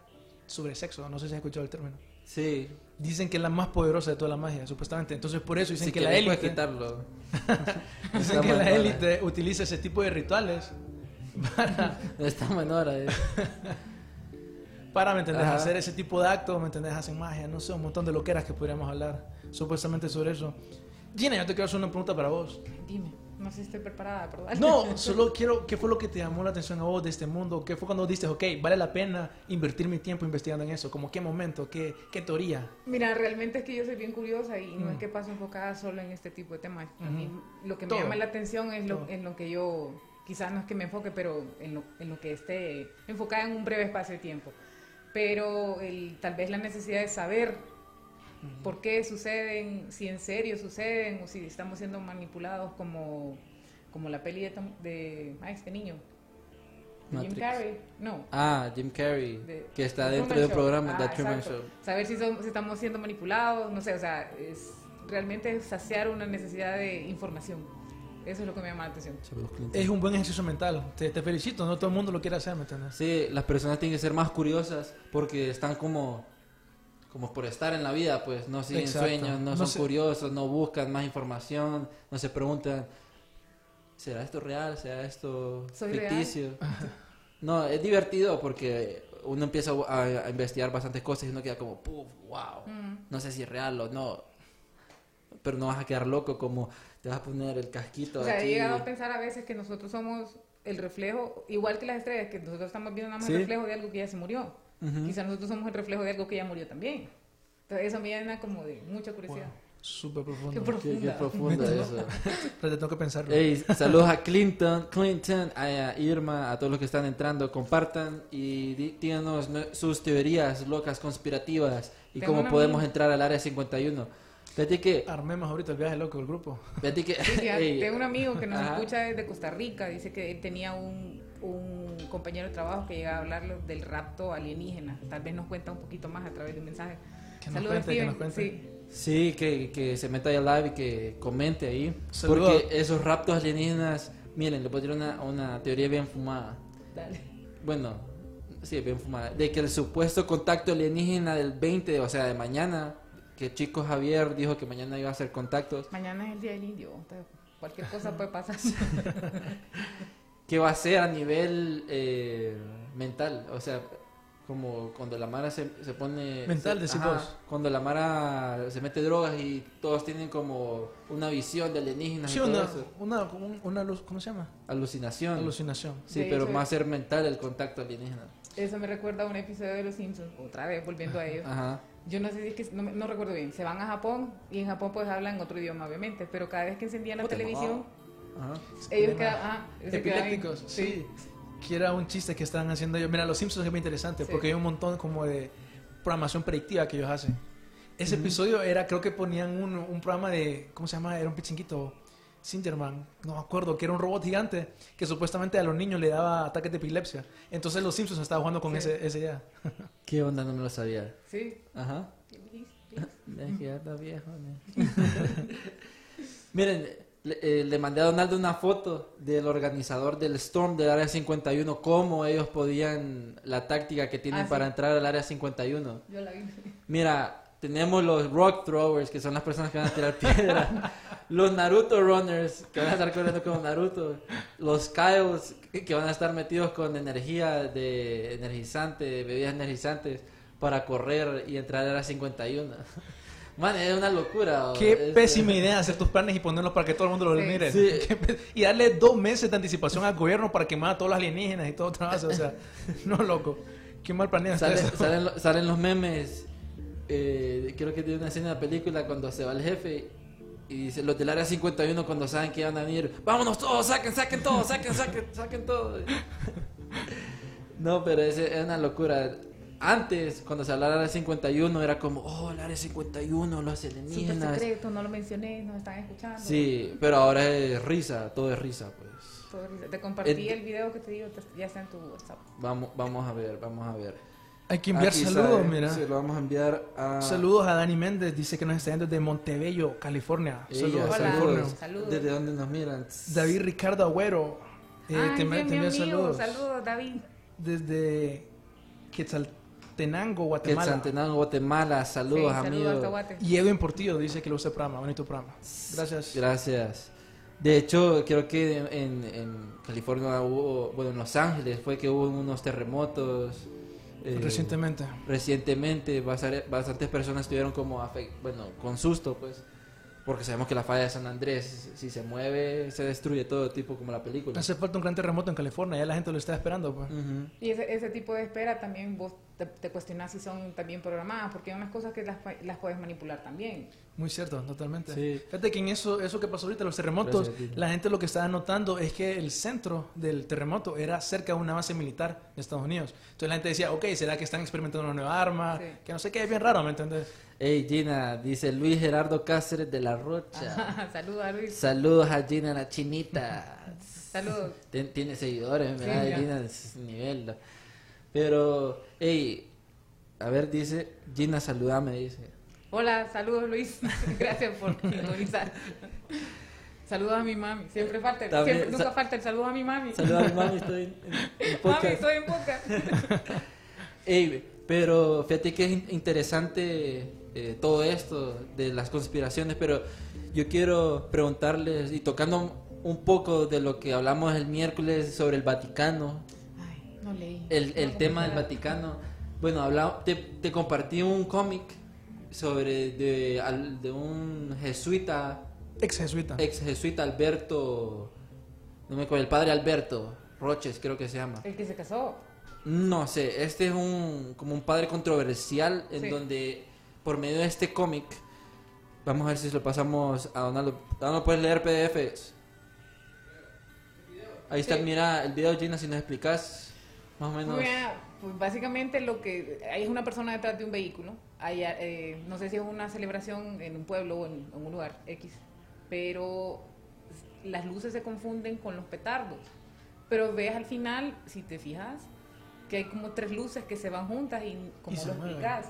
sobre sexo, no sé si has escuchado el término. sí. Dicen que es la más poderosa de toda la magia, supuestamente. Entonces, por eso dicen Si que la élite, quitarlo. [LAUGHS] dicen Está que la ¿no? élite utiliza ese tipo de rituales para, [LAUGHS] Está menor ahí. [LAUGHS] para ¿me entendés? Ajá. Hacer ese tipo de actos, ¿me entendés? Hacen magia, no sé, un montón de loqueras que podríamos hablar supuestamente sobre eso. Gina, yo te quiero hacer una pregunta para vos. Dime, no sé si estoy preparada, perdón. No, [LAUGHS] solo quiero, ¿qué fue lo que te llamó la atención a vos de este mundo? ¿Qué fue cuando diste, ok, vale la pena invertir mi tiempo investigando en eso? ¿Como qué momento? ¿Qué, qué teoría? Mira, realmente es que yo soy bien curiosa y no Mm. es que paso enfocada solo en este tipo de temas. A mí lo que me Todo. llama la atención es lo, en lo que yo, quizás no es que me enfoque, pero en lo, en lo que esté enfocada en un breve espacio de tiempo. Pero el, tal vez la necesidad de saber por qué suceden, si en serio suceden o si estamos siendo manipulados como, como la peli de, Tom- de ah, este niño. de Jim. Carrey. No, Ah, Jim Carrey, de- que está dentro del programa Ah, The Truman exacto. Show. Saber si, somos- si estamos siendo manipulados, no sé, o sea, es realmente es saciar una necesidad de información. Eso es lo que me llama la atención. Es un buen ejercicio mental. Te, te felicito, no todo el mundo lo quiere hacer, ¿me entiendes? Sí, las personas tienen que ser más curiosas porque están como, como por estar en la vida, pues no siguen Exacto. sueños, no, No son se- curiosos, no buscan más información, no se preguntan, ¿será esto real? ¿Será esto ¿Soy ficticio? [LAUGHS] no, es divertido porque uno empieza a, a investigar bastantes cosas y uno queda como, "Puf, wow, Mm. no sé si es real o no. Pero no vas a quedar loco como te vas a poner el casquito O sea, he aquí. llegado a pensar a veces que nosotros somos el reflejo, igual que las estrellas, que nosotros estamos viendo nada más Sí. el reflejo de algo que ya se murió. Ujú. Quizás nosotros somos el reflejo de algo que ya murió también. Entonces eso me llena como de mucha curiosidad. Súper Qué profundo. Qué, profundo. qué profundo [LAUGHS] eso. Pero te tengo que pensarlo. Ey, saludos a Clinton, Clinton, a Irma, a todos los que están entrando, compartan y díganos no- sus teorías locas, conspirativas y Tengo cómo podemos amiga- entrar al área 51. Fíjate que, Armemos ahorita el viaje loco del grupo. fíjate que, Sí, ya, [LAUGHS] ey, tengo un amigo que nos ajá. escucha desde Costa Rica. Dice que él tenía un, un compañero de trabajo que llegaba a hablar del rapto alienígena. Tal vez nos cuenta un poquito más a través de un mensaje. Que nos Saludos, cuente, que Steven. nos cuente. Sí. Sí, que, que se meta ahí al live y que comente ahí. Saludos. Porque esos raptos alienígenas, miren, le pondría una, una teoría bien fumada. Dale. Bueno, sí, bien fumada. De que el supuesto contacto alienígena del 20, de- o sea, de mañana, que Chico Javier dijo que mañana iba a hacer contactos, Mañana es el día del indio. cualquier cosa puede pasar. [LAUGHS] que va a ser a nivel eh, mental, o sea, como cuando la Mara se, se pone... Mental, se- decís ajá, vos. Cuando la Mara se mete drogas y todos tienen como una visión de alienígenas Sí, y todo una, eso. una, un- una luz, ¿cómo se llama? Alucinación. Alucinación. Sí, De pero va a ser mental el contacto alienígena. Eso me recuerda a un episodio de Los Simpsons. Otra vez, volviendo a ellos. Ajá. Yo no sé si es que, no, me- no recuerdo bien. Se van a Japón y en Japón pues hablan otro idioma, obviamente. Pero cada vez que encendían la televisión, Ajá. ellos quedaban... Ah, Epilépticos, sí. Que era un chiste que estaban haciendo ellos. Mira, los Simpsons es muy interesante Sí. porque hay un montón como de programación predictiva que ellos hacen. Ese episodio era, creo que ponían un, un programa de, ¿cómo se llama? Era un pichinguito, Singerman, no me acuerdo, que era un robot gigante que supuestamente a los niños le daba ataques de epilepsia. Entonces los Simpsons estaban jugando con ese, ese ya. [LAUGHS] ¿Qué onda? No me lo sabía. Sí. Ajá. [LAUGHS] Viejo, ¿no? [LAUGHS] Miren, le, eh, le mandé a Donaldo una foto del organizador del Storm del Área 51, cómo ellos podían, la táctica que tienen Ah, sí. para entrar al Área 51. Yo la vi. [LAUGHS] Mira, tenemos los Rock Throwers, que son las personas que van a tirar [LAUGHS] piedra. los Naruto Runners, que van a estar corriendo como Naruto. Los Kyles, que que van a estar metidos con energía de energizante, bebidas energizantes, para correr y entrar al Área 51. [LAUGHS] Man, es una locura. Qué Es- pésima [LAUGHS] idea hacer tus planes y ponerlos para que todo el mundo los Sí. mire. Sí. Y darle dos meses de anticipación al gobierno para quemar a todos los alienígenas y todo otra base. O sea, [LAUGHS] no, loco. Qué mal planeado está Sale- eso. salen, lo- salen los memes. eh, creo que tiene una escena de la película cuando se va el jefe y dice los del área 51 cuando saben que van a venir. Vámonos todos, saquen, saquen todo, saquen, saquen, saquen todo. [LAUGHS] no, pero es, es una locura. Antes, cuando se hablaba del área 51, era como, oh, el área 51, los Súper alienígenas. secreto, no lo mencioné, nos están escuchando. Sí, pero ahora es risa, todo es risa, pues. Todo risa. Te compartí el video que te digo, ya está en tu WhatsApp. Vamos, vamos a ver, vamos a ver. Hay que enviar Aquí saludos, sale, mira. Se lo vamos a enviar a... Saludos a Dani Méndez, dice que nos está viendo desde Montebello, California. Ella, Saludos, Hola. California. Saludos. ¿Desde dónde nos miran? David Ricardo Agüero, eh, Ay, te, bien, te amigo. saludos. Saludos, David. Desde Quetzaltenango, Guatemala. Quetzaltenango, Guatemala. Saludos, Sí, amigos. Saludos. Y Edwin Portillo dice que lo usa el programa, bonito programa. Gracias. Gracias. De hecho, creo que en, en California hubo, bueno, en Los Ángeles fue que hubo unos terremotos. eh, Recientemente. Recientemente, bastante- bastantes personas estuvieron como, bueno, con susto, pues. Porque sabemos que la falla de San Andrés, si se mueve, se destruye todo tipo como la película. Hace falta un gran terremoto en California, ya la gente lo está esperando. Pues. Y ese, ese tipo de espera también vos te, te cuestionás si son también programadas, porque hay unas cosas que las, puedes manipular también. Muy cierto, totalmente. Sí. Fíjate que en eso, eso que pasó ahorita, los terremotos, la gente lo que estaba notando es que el centro del terremoto era cerca de una base militar de Estados Unidos. Entonces la gente decía, ok, ¿será que están experimentando una nueva arma? Sí. Que no sé qué, es bien raro, ¿me entiendes? Hey Gina, dice Luis Gerardo Cáceres de La Rocha. [LAUGHS] Saludos a Luis. Saludos a Gina la chinita. [LAUGHS] Saludos. Tien- tiene seguidores, Sí, ¿verdad? ya. Gina es nivel. Pero, hey, a ver, dice, Gina, saludame, dice. Hola, saludos Luis. [LAUGHS] Gracias por sintonizar. Saludos a mi mami. Siempre falta, el- También, siempre, nunca falta el saludo a mi mami. Saludos a mi mami, [LAUGHS] estoy en, en- en podcast. Mami, estoy en podcast. [LAUGHS] Ey, pero fíjate que es in- interesante eh, todo esto de las conspiraciones, pero yo quiero preguntarles, y tocando un poco de lo que hablamos el miércoles sobre el Vaticano, no leí. el, el No, tema del Vaticano. Bueno, te, te compartí un cómic sobre de, al- de un jesuita, Ex jesuita. ex jesuita Alberto, no me acuerdo, el padre Alberto Roches creo que se llama. El que se casó. No sé, este es un como un padre controversial en Sí. donde por medio de este cómic vamos a ver si se lo pasamos a Donaldo. Donaldo, puedes leer PDFs. Ahí está, Sí. mira el video Gina si nos explicas más o menos. Mira, pues básicamente lo que hay es una persona detrás de un vehículo. Hay, eh, no sé si es una celebración en un pueblo o en, en un lugar X, pero las luces se confunden con los petardos. Pero ves al final, si te fijas, que hay como tres luces que se van juntas y como Y se lo mueven. explicas.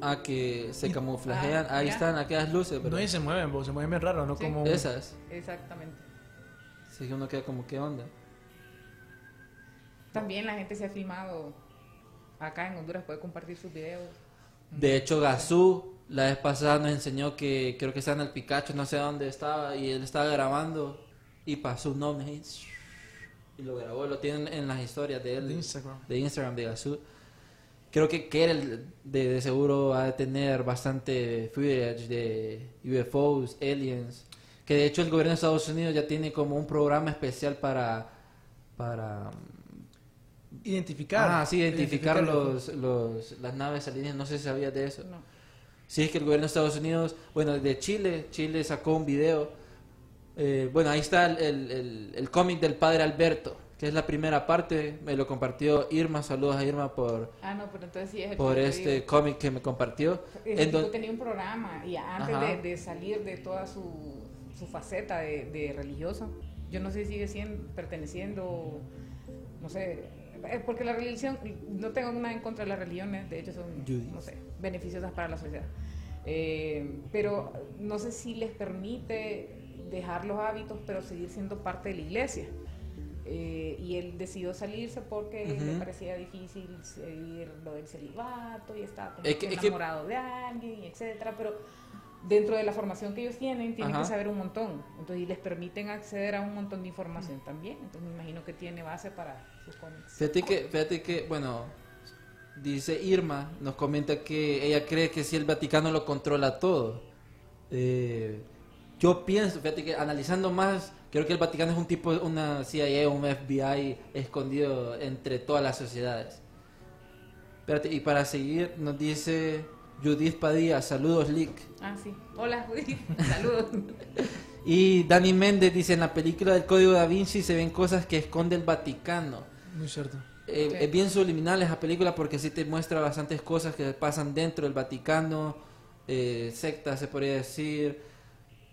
Ah, que se camuflajean. Ah, Ahí ya. están aquellas luces, pero No, y se mueven, vos, se mueven bien raro, ¿no? Sí. Como... esas. Exactamente. Sí, que uno queda como, ¿qué onda? También la gente se ha filmado acá en Honduras, puede compartir sus videos. De hecho, Gazú la vez pasada nos enseñó que creo que estaba en el Pikachu, no sé dónde estaba, y él estaba grabando y pasó un ahí, y lo grabó, lo tienen en las historias de él, De Instagram. de Instagram de Gazú. Creo que Kerel de, de seguro va a tener bastante footage de UFOs, aliens, que de hecho el gobierno de Estados Unidos ya tiene como un programa especial para para Identificar. ah, sí, identificar los, los, las naves alienígenas, no sé si sabías de eso. No. Sí, es que el gobierno de Estados Unidos, bueno, de Chile, Chile sacó un video. eh, bueno, ahí está el, el- el- el cómic del padre Alberto. que es la primera parte. Me lo compartió Irma. Saludos a Irma por, Ah, no, pero entonces sí es el por este cómic que me compartió. Ese En don- tenía un programa y antes de, de salir de toda su, su faceta de, de religioso, yo no sé si sigue siendo, perteneciendo, no sé, porque la religión, no tengo nada en contra de las religiones, de hecho son, no sé, beneficiosas para la sociedad. Eh, pero no sé si les permite dejar los hábitos, pero seguir siendo parte de la iglesia. Eh, y él decidió salirse porque le parecía difícil seguir lo del celibato y estaba como Es que que- es que- enamorado de alguien, etcétera, pero dentro de la formación que ellos tienen, tienen Ajá. que saber un montón. Entonces, y les permiten acceder a un montón de información también. Entonces, me imagino que tiene base para sus cómics. Fíjate que, fíjate que, bueno, dice Irma, nos comenta que ella cree que si el Vaticano lo controla todo. Eh, yo pienso, fíjate que analizando más, creo que el Vaticano es un tipo, una CIA, un FBI escondido entre todas las sociedades. Espérate, y para seguir, nos dice Judith Padilla, saludos, Lick. Ah, sí. Hola, Judith. [LAUGHS] Saludos. Y Dani Méndez dice, en la película del Código da Vinci se ven cosas que esconde el Vaticano. Muy cierto. Eh. Es bien subliminal esa película porque sí te muestra bastantes cosas que pasan dentro del Vaticano, eh, sectas se podría decir,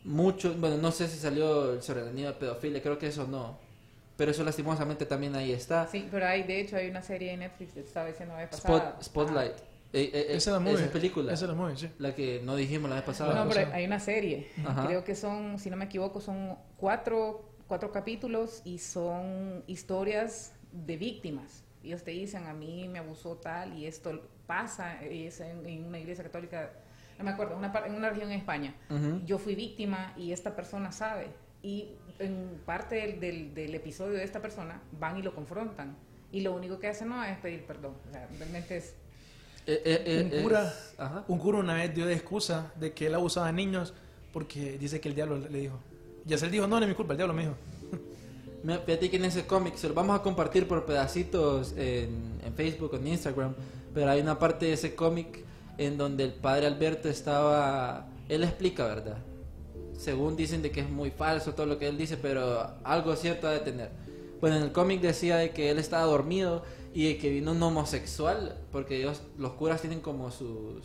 mucho, bueno, no sé si salió sobre la niña de pedofilia, creo que eso no, pero eso lastimosamente también ahí está. Sí, pero hay, de hecho, hay una serie de Netflix, estaba diciendo vez Spot- pasada. Spotlight, eh, eh, Esa es la movie. esa película, Esa es la movie, sí. la que no dijimos la vez pasada. no, pero hay una serie. Ajá. Creo que son, si no me equivoco, son cuatro, cuatro capítulos y son historias de víctimas. Ellos te dicen, a mí me abusó tal y esto pasa, y es en, en una iglesia católica, no me acuerdo, una en una región en España. Ujú. Yo fui víctima y esta persona sabe. Y en parte del, del, del episodio de esta persona van y lo confrontan. Y lo único que hacen no es pedir perdón. O sea, realmente es... Eh, eh, eh, Un cura, ajá. un cura una vez dio de excusa de que él abusaba de niños porque dice que el diablo le dijo. Y él dijo, no, no es mi culpa, el diablo me dijo. [LAUGHS] Me- Fíjate que en ese cómic se lo vamos a compartir por pedacitos en, en Facebook en Instagram, pero hay una parte de ese cómic en donde el padre Alberto estaba, él explica, ¿verdad? Según dicen de que es muy falso todo lo que él dice, pero algo cierto ha de tener. Bueno, en el cómic decía de que él estaba dormido y de que vino un homosexual, porque ellos, los curas tienen como su,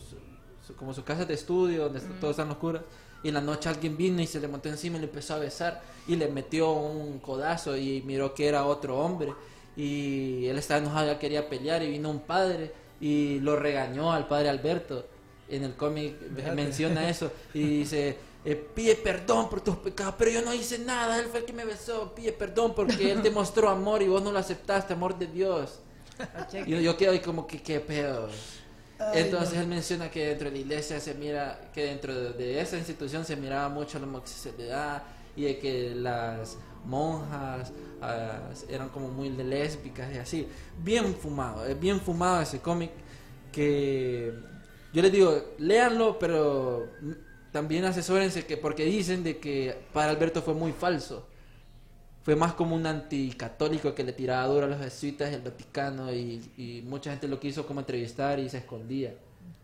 su- como su casa de estudio donde todos están los curas. Y en la noche alguien vino y se le montó encima y le empezó a besar y le metió un codazo y miró que era otro hombre. Y él estaba enojado, ya quería pelear y vino un padre y lo regañó al padre Alberto. En el cómic menciona eso [LAUGHS] y dice, eh, pide perdón por tus pecados, pero yo no hice nada, él fue el que me besó, pide perdón porque él te [LAUGHS] mostró amor y vos no lo aceptaste, amor de Dios. [LAUGHS] Y yo, yo quedo ahí como que qué pedo. Entonces él menciona que dentro de la iglesia se mira, que dentro de, de esa institución se miraba mucho la homosexualidad y de que las monjas ah, eran como muy lésbicas y así. Bien fumado, es bien fumado ese cómic que yo les digo, léanlo, pero también asesórense que porque dicen de que para Alberto fue muy falso. Fue más como un anticatólico que le tiraba duro a los jesuitas y al Vaticano y, y mucha gente lo quiso como entrevistar y se escondía.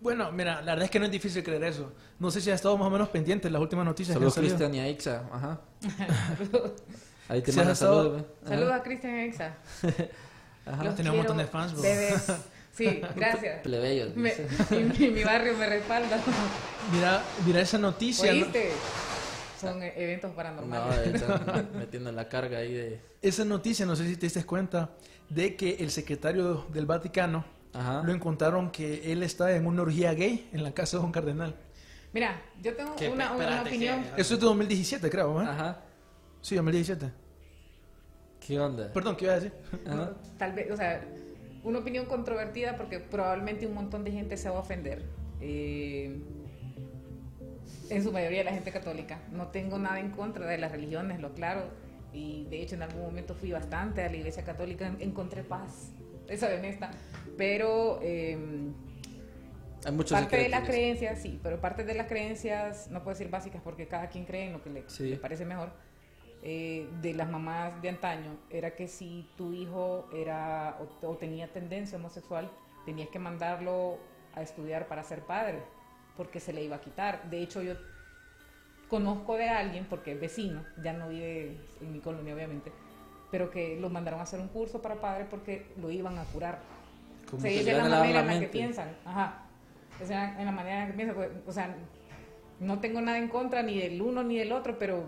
Bueno, mira, la verdad es que no es difícil creer eso. No sé si has estado más o menos pendiente en las últimas noticias Saludos que han. Cristian y a Ixa, ajá. [LAUGHS] Ahí te estado- saludos. Ajá. Saludos a Cristian Exa. [LAUGHS] Ajá. Los Tenemos un montón de fans, bro. bebés. [LAUGHS] Sí, gracias. Plebeyos. Me- mi, mi barrio me respalda. Mira, mira esa noticia. ¿no? Son eh, eventos No, paranormales. [LAUGHS] están metiendo la carga ahí de... Esa noticia, no sé si te diste cuenta, de que el secretario del Vaticano Ajá. lo encontraron que él está en una orgía gay en la casa de un cardenal. Mira, yo tengo ¿Qué? una, una Espérate, opinión. ¿qué? Eso es de 2017, creo, ¿eh? Ajá. Sí, 2017. ¿Qué onda? Perdón, ¿qué iba a decir? Ajá. Tal vez, o sea, una opinión controvertida porque probablemente un montón de gente se va a ofender. Eh, en su mayoría la gente católica. No tengo nada en contra de las religiones, lo claro. Y de hecho en algún momento fui bastante a la iglesia católica, en- encontré paz, esa de honesta. Pero eh, Hay muchos parte de las creencias, sí, pero parte de las creencias, no puedo decir básicas porque cada quien cree en lo que le, Sí. le parece mejor, eh, de las mamás de antaño, era que si tu hijo era o, o tenía tendencia homosexual, tenías que mandarlo a estudiar para ser padre, porque se le iba a quitar. De hecho, yo conozco de alguien, porque es vecino, ya no vive en mi colonia obviamente, pero que lo mandaron a hacer un curso para padres porque lo iban a curar. Como Se dice la manera la en la que piensan. Ajá. O sea, en la manera en la que piensan. pues, o sea, no tengo nada en contra ni del uno ni del otro, pero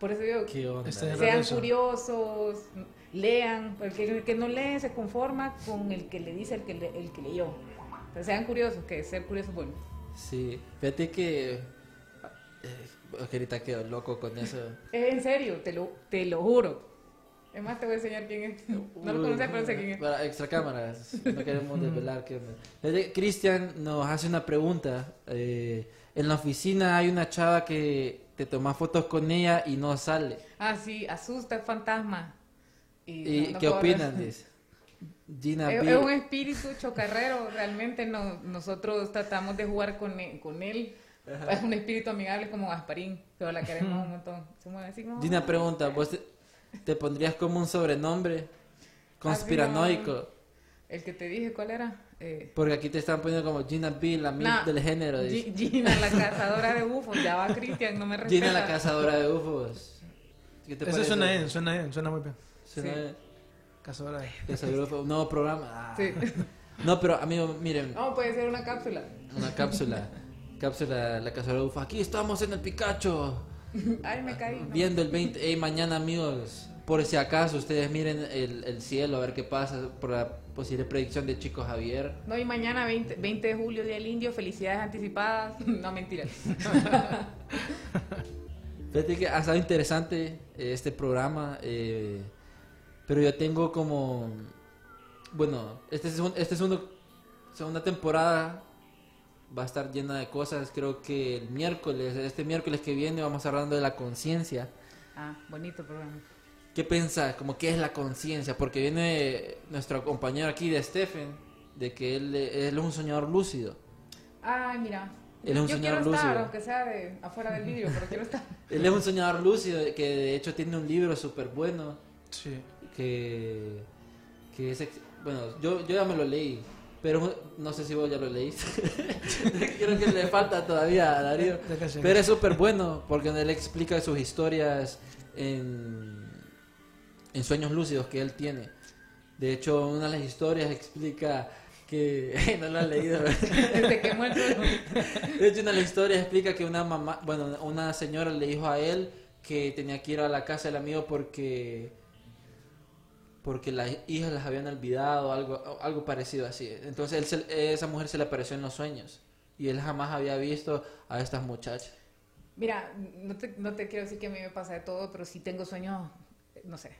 por eso digo, ¿Qué onda? Es sean curiosos, lean. porque El que, no lee se conforma con el que le dice el que, le- el que leyó. O sea, sean curiosos, que ser curioso es bueno. Sí, fíjate que... eh, que ahorita quedo loco con eso. Es en serio, te lo, te lo juro. Es más, te voy a enseñar quién es. No lo conoces, pero sé quién es. Para extra cámaras, no queremos desvelar qué onda. Cristian nos hace una pregunta. eh, en la oficina hay una chava que te toma fotos con ella y no sale. Ah, sí, asusta, es fantasma. ¿Y no- no qué opinan? Dice. Gina Es, B. es un espíritu chocarrero, realmente no, nosotros tratamos de jugar con él, con él. Es un espíritu amigable como Gasparín, pero la queremos un montón. Se mueve así como... Gina pregunta, ¿vos te, te pondrías como un sobrenombre conspiranoico? El que te dije, ¿cuál era? Eh, Porque aquí te están poniendo como Gina B, la mil nah, del género. Dice. Gina, la [LAUGHS] cazadora de bufos. Ya va Cristian, no me respeta. Gina la cazadora de UFOs. ¿Qué te Eso parece? suena bien, suena bien, suena muy bien. Suena Sí. bien. Cazadora de... Un nuevo programa. Ah. Sí. [LAUGHS] No, pero amigo, miren, No, puede ser una cápsula. una cápsula. Cápsula, la cazadora de UFOs. Aquí estamos en el Picacho. Ay, me caí. no. Viendo el 20. Ey, mañana, amigos. Por si acaso ustedes miren el, el cielo a ver qué pasa por la posible predicción de Chico Javier. No, y mañana 20, 20 de julio, Día del Indio, felicidades anticipadas. [LAUGHS] No, mentira. [LAUGHS] Fíjate que ha estado interesante eh, este programa, eh, pero yo tengo como, bueno, este es un- este segunda temporada va a estar llena de cosas. Creo que el miércoles, este miércoles que viene, vamos a estar hablando de la conciencia. Ah, bonito programa. ¿Qué pensás? Como qué es la conciencia? Porque viene nuestro compañero aquí de Stephen, de que él, él es un soñador lúcido. Ay, mira. Él es un Yo soñador quiero estar, lúcido. aunque sea de afuera del vidrio, pero quiero estar. [LAUGHS] Él es un soñador lúcido que de hecho tiene un libro súper bueno. Sí. Que, que es bueno yo, yo ya me lo leí pero no sé si vos ya lo leíste [LAUGHS] creo que le falta todavía a Darío pero es súper bueno porque él explica sus historias en, en sueños lúcidos que él tiene de hecho una de las historias explica que [LAUGHS] no lo has leído ¿verdad? [LAUGHS] Te quemó el suelo. De hecho, una de las historias explica que una mamá, bueno, una señora le dijo a él que tenía que ir a la casa del amigo porque porque las hijas las habían olvidado, algo algo parecido así. Entonces él se- esa mujer se le apareció en los sueños y él jamás había visto a estas muchachas. Mira, no te, no te quiero decir que a mí me pasa de todo, pero sí tengo sueños, no sé,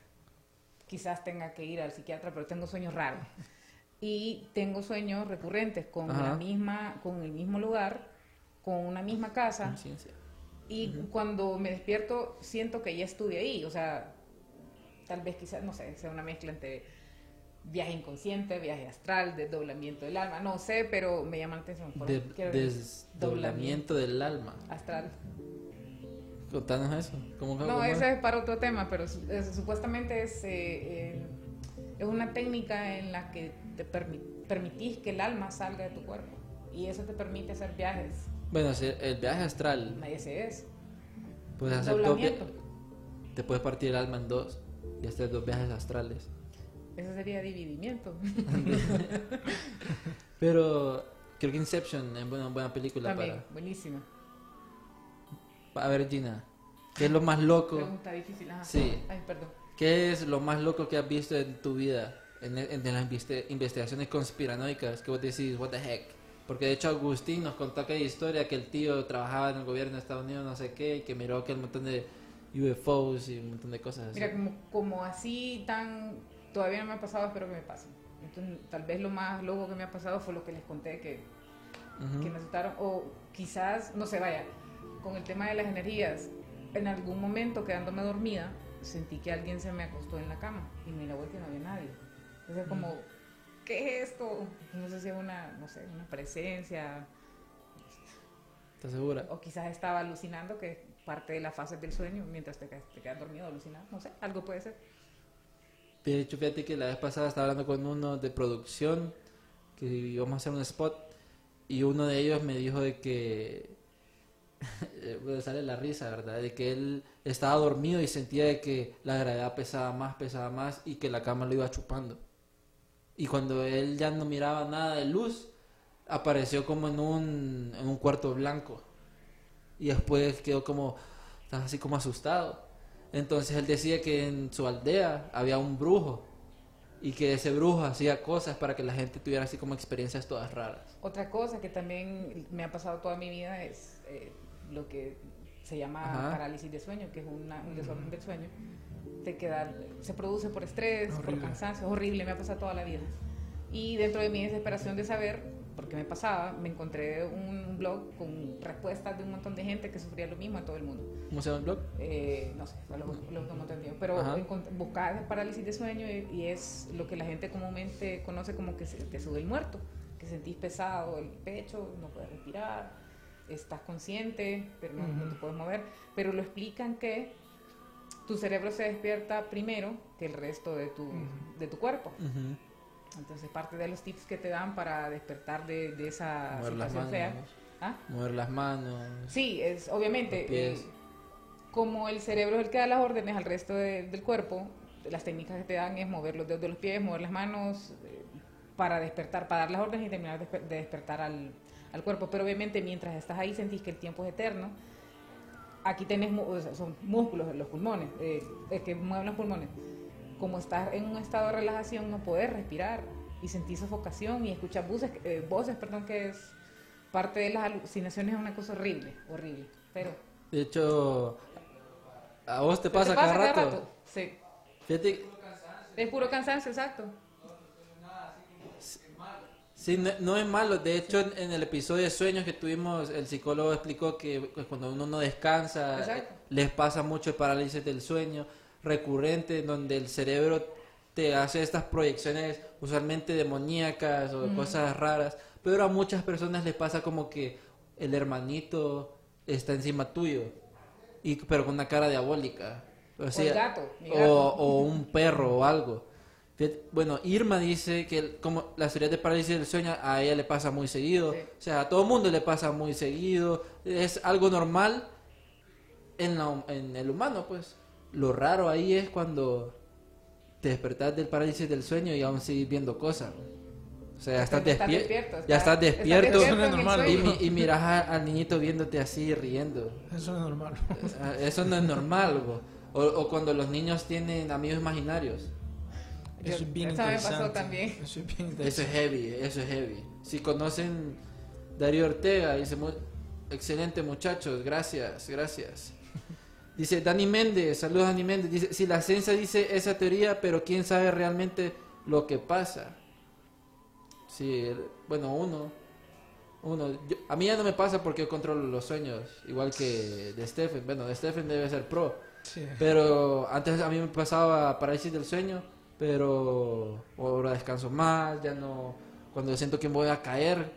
quizás tenga que ir al psiquiatra, pero tengo sueños raros. Y tengo sueños recurrentes con Ajá. la misma, con el mismo lugar, con una misma casa. Conciencia. Y cuando me despierto siento que ya estuve ahí, o sea, tal vez quizás, no sé, sea una mezcla entre viaje inconsciente, viaje astral, desdoblamiento del alma, no sé, pero me llama la atención. De- eso desdoblamiento del alma. astral. Contanos eso. ¿Cómo, No, cómo ese es para otro tema, pero su- es- supuestamente es, eh, eh, es una técnica en la que te permi- permitís que el alma salga de tu cuerpo. Y eso te permite hacer viajes. Bueno, el viaje astral, Nadie se es. puedes hacer te puedes partir el alma en dos y hacer dos viajes astrales. Eso sería dividimiento. [LAUGHS] Pero creo que Inception es una buena película También, buenísima. para... A ver, Gina, ¿qué es lo más loco? Pregunta difícil. Ajá. Sí. Ay, perdón. ¿Qué es lo más loco que has visto en tu vida? En, en las investe- investigaciones conspiranoicas que vos decís, what the heck? Porque de hecho Agustín nos contó aquella historia que el tío trabajaba en el gobierno de Estados Unidos, no sé qué, y que miró aquel montón de UFOs y un montón de cosas así. Mira, como, como así tan... Todavía no me ha pasado, espero que me pase. Entonces, tal vez lo más loco que me ha pasado fue lo que les conté que, Ujú. que me asustaron. O quizás, no sé, vaya, con el tema de las energías, en algún momento quedándome dormida, sentí que alguien se me acostó en la cama y me la vuelta y no había nadie. Entonces, como, ¿qué es esto? No sé si es una, no sé, una presencia, ¿Estás segura? o quizás estaba alucinando, que parte de la fase del sueño, mientras te, te quedas dormido, alucinando, no sé, algo puede ser. De hecho, fíjate que la vez pasada estaba hablando con uno de producción que íbamos a hacer un spot y uno de ellos me dijo de que bueno, [LAUGHS] sale la risa, ¿verdad? De que él estaba dormido y sentía de que la gravedad pesaba más, pesaba más y que la cama lo iba chupando. Y cuando él ya no miraba nada de luz, apareció como en un, en un cuarto blanco. Y después quedó como, así como asustado. Entonces él decía que en su aldea había un brujo y que ese brujo hacía cosas para que la gente tuviera así como experiencias todas raras. Otra cosa que también me ha pasado toda mi vida es eh, lo que se llama Ajá. parálisis de sueño, que es una- un desorden del sueño. Te queda, se produce por estrés, por cansancio, es horrible, me ha pasado toda la vida. Y dentro de mi desesperación de saber por qué me pasaba, me encontré un blog con respuestas de un montón de gente que sufría lo mismo en todo el mundo. ¿Cómo se llama el blog? Eh, no sé, lo, lo, lo entendido, pero buscaba parálisis de sueño y, y es lo que la gente comúnmente conoce como que se, te sube el muerto, que sentís pesado el pecho, no puedes respirar, estás consciente, pero no, no te puedes mover, pero lo explican que tu cerebro se despierta primero que el resto de tu, de tu cuerpo. Ujú. Entonces, parte de los tips que te dan para despertar de, de esa Mover las situación fea. ¿Ah? Mover las manos. Sí, es obviamente. Pies. eh, como el cerebro es el que da las órdenes al resto de- del cuerpo, las técnicas que te dan es mover los dedos de los pies, mover las manos eh, para despertar, para dar las órdenes y terminar de, de despertar al, al cuerpo. Pero obviamente mientras estás ahí sentís que el tiempo es eterno. Aquí tenés, o sea, son músculos los pulmones, eh, eh, que mueven los pulmones. Como estás en un estado de relajación, no podés respirar y sentís sofocación y escuchas voces, eh, voces, perdón, que es parte de las alucinaciones, es una cosa horrible, horrible. Pero De hecho, a vos te ¿Te pasa, cada rato. Sí. Fíjate, Es puro cansancio, exacto. sí, no, no es malo. De hecho, en, en el episodio de sueños que tuvimos, el psicólogo explicó que pues, cuando uno no descansa, Exacto. les pasa mucho el parálisis del sueño recurrente, donde el cerebro te hace estas proyecciones usualmente demoníacas o cosas raras. Pero a muchas personas les pasa como que el hermanito está encima tuyo, y, pero con una cara diabólica. O, sea, el gato, mi o- gato. o un perro o algo. Bueno, Irma dice que como las teorías de parálisis del sueño a ella le pasa muy seguido. Sí. O sea, a todo mundo le pasa muy seguido. Es algo normal en, la- en el humano, pues. Lo raro ahí es cuando te despertás del parálisis del sueño y aún sigues viendo cosas. O sea, ya estás, Estás despier- despierto, ya estás- estás despierto. Eso no es normal. Y, miras a- al niñito viéndote así riendo. Eso no es normal. Ah, Eso no es normal, o, o cuando los niños tienen amigos imaginarios. Eso es bien esa me pasó interesante. también. Eso es bien Eso interesante. es heavy, eso es heavy. Si conocen Darío Ortega, dice, "Mu- excelente muchachos, gracias, gracias. Dice Dani Méndez, saludos Dani Méndez, dice, si la ciencia dice esa teoría, pero quién sabe realmente lo que pasa. Sí, bueno, uno, uno, yo- a mí ya no me pasa porque yo controlo los sueños, igual que de Stephen, bueno, de Stephen debe ser pro. Sí. Pero antes a mí me pasaba parálisis del sueño, pero ahora descanso más, ya no... Cuando siento que voy a caer,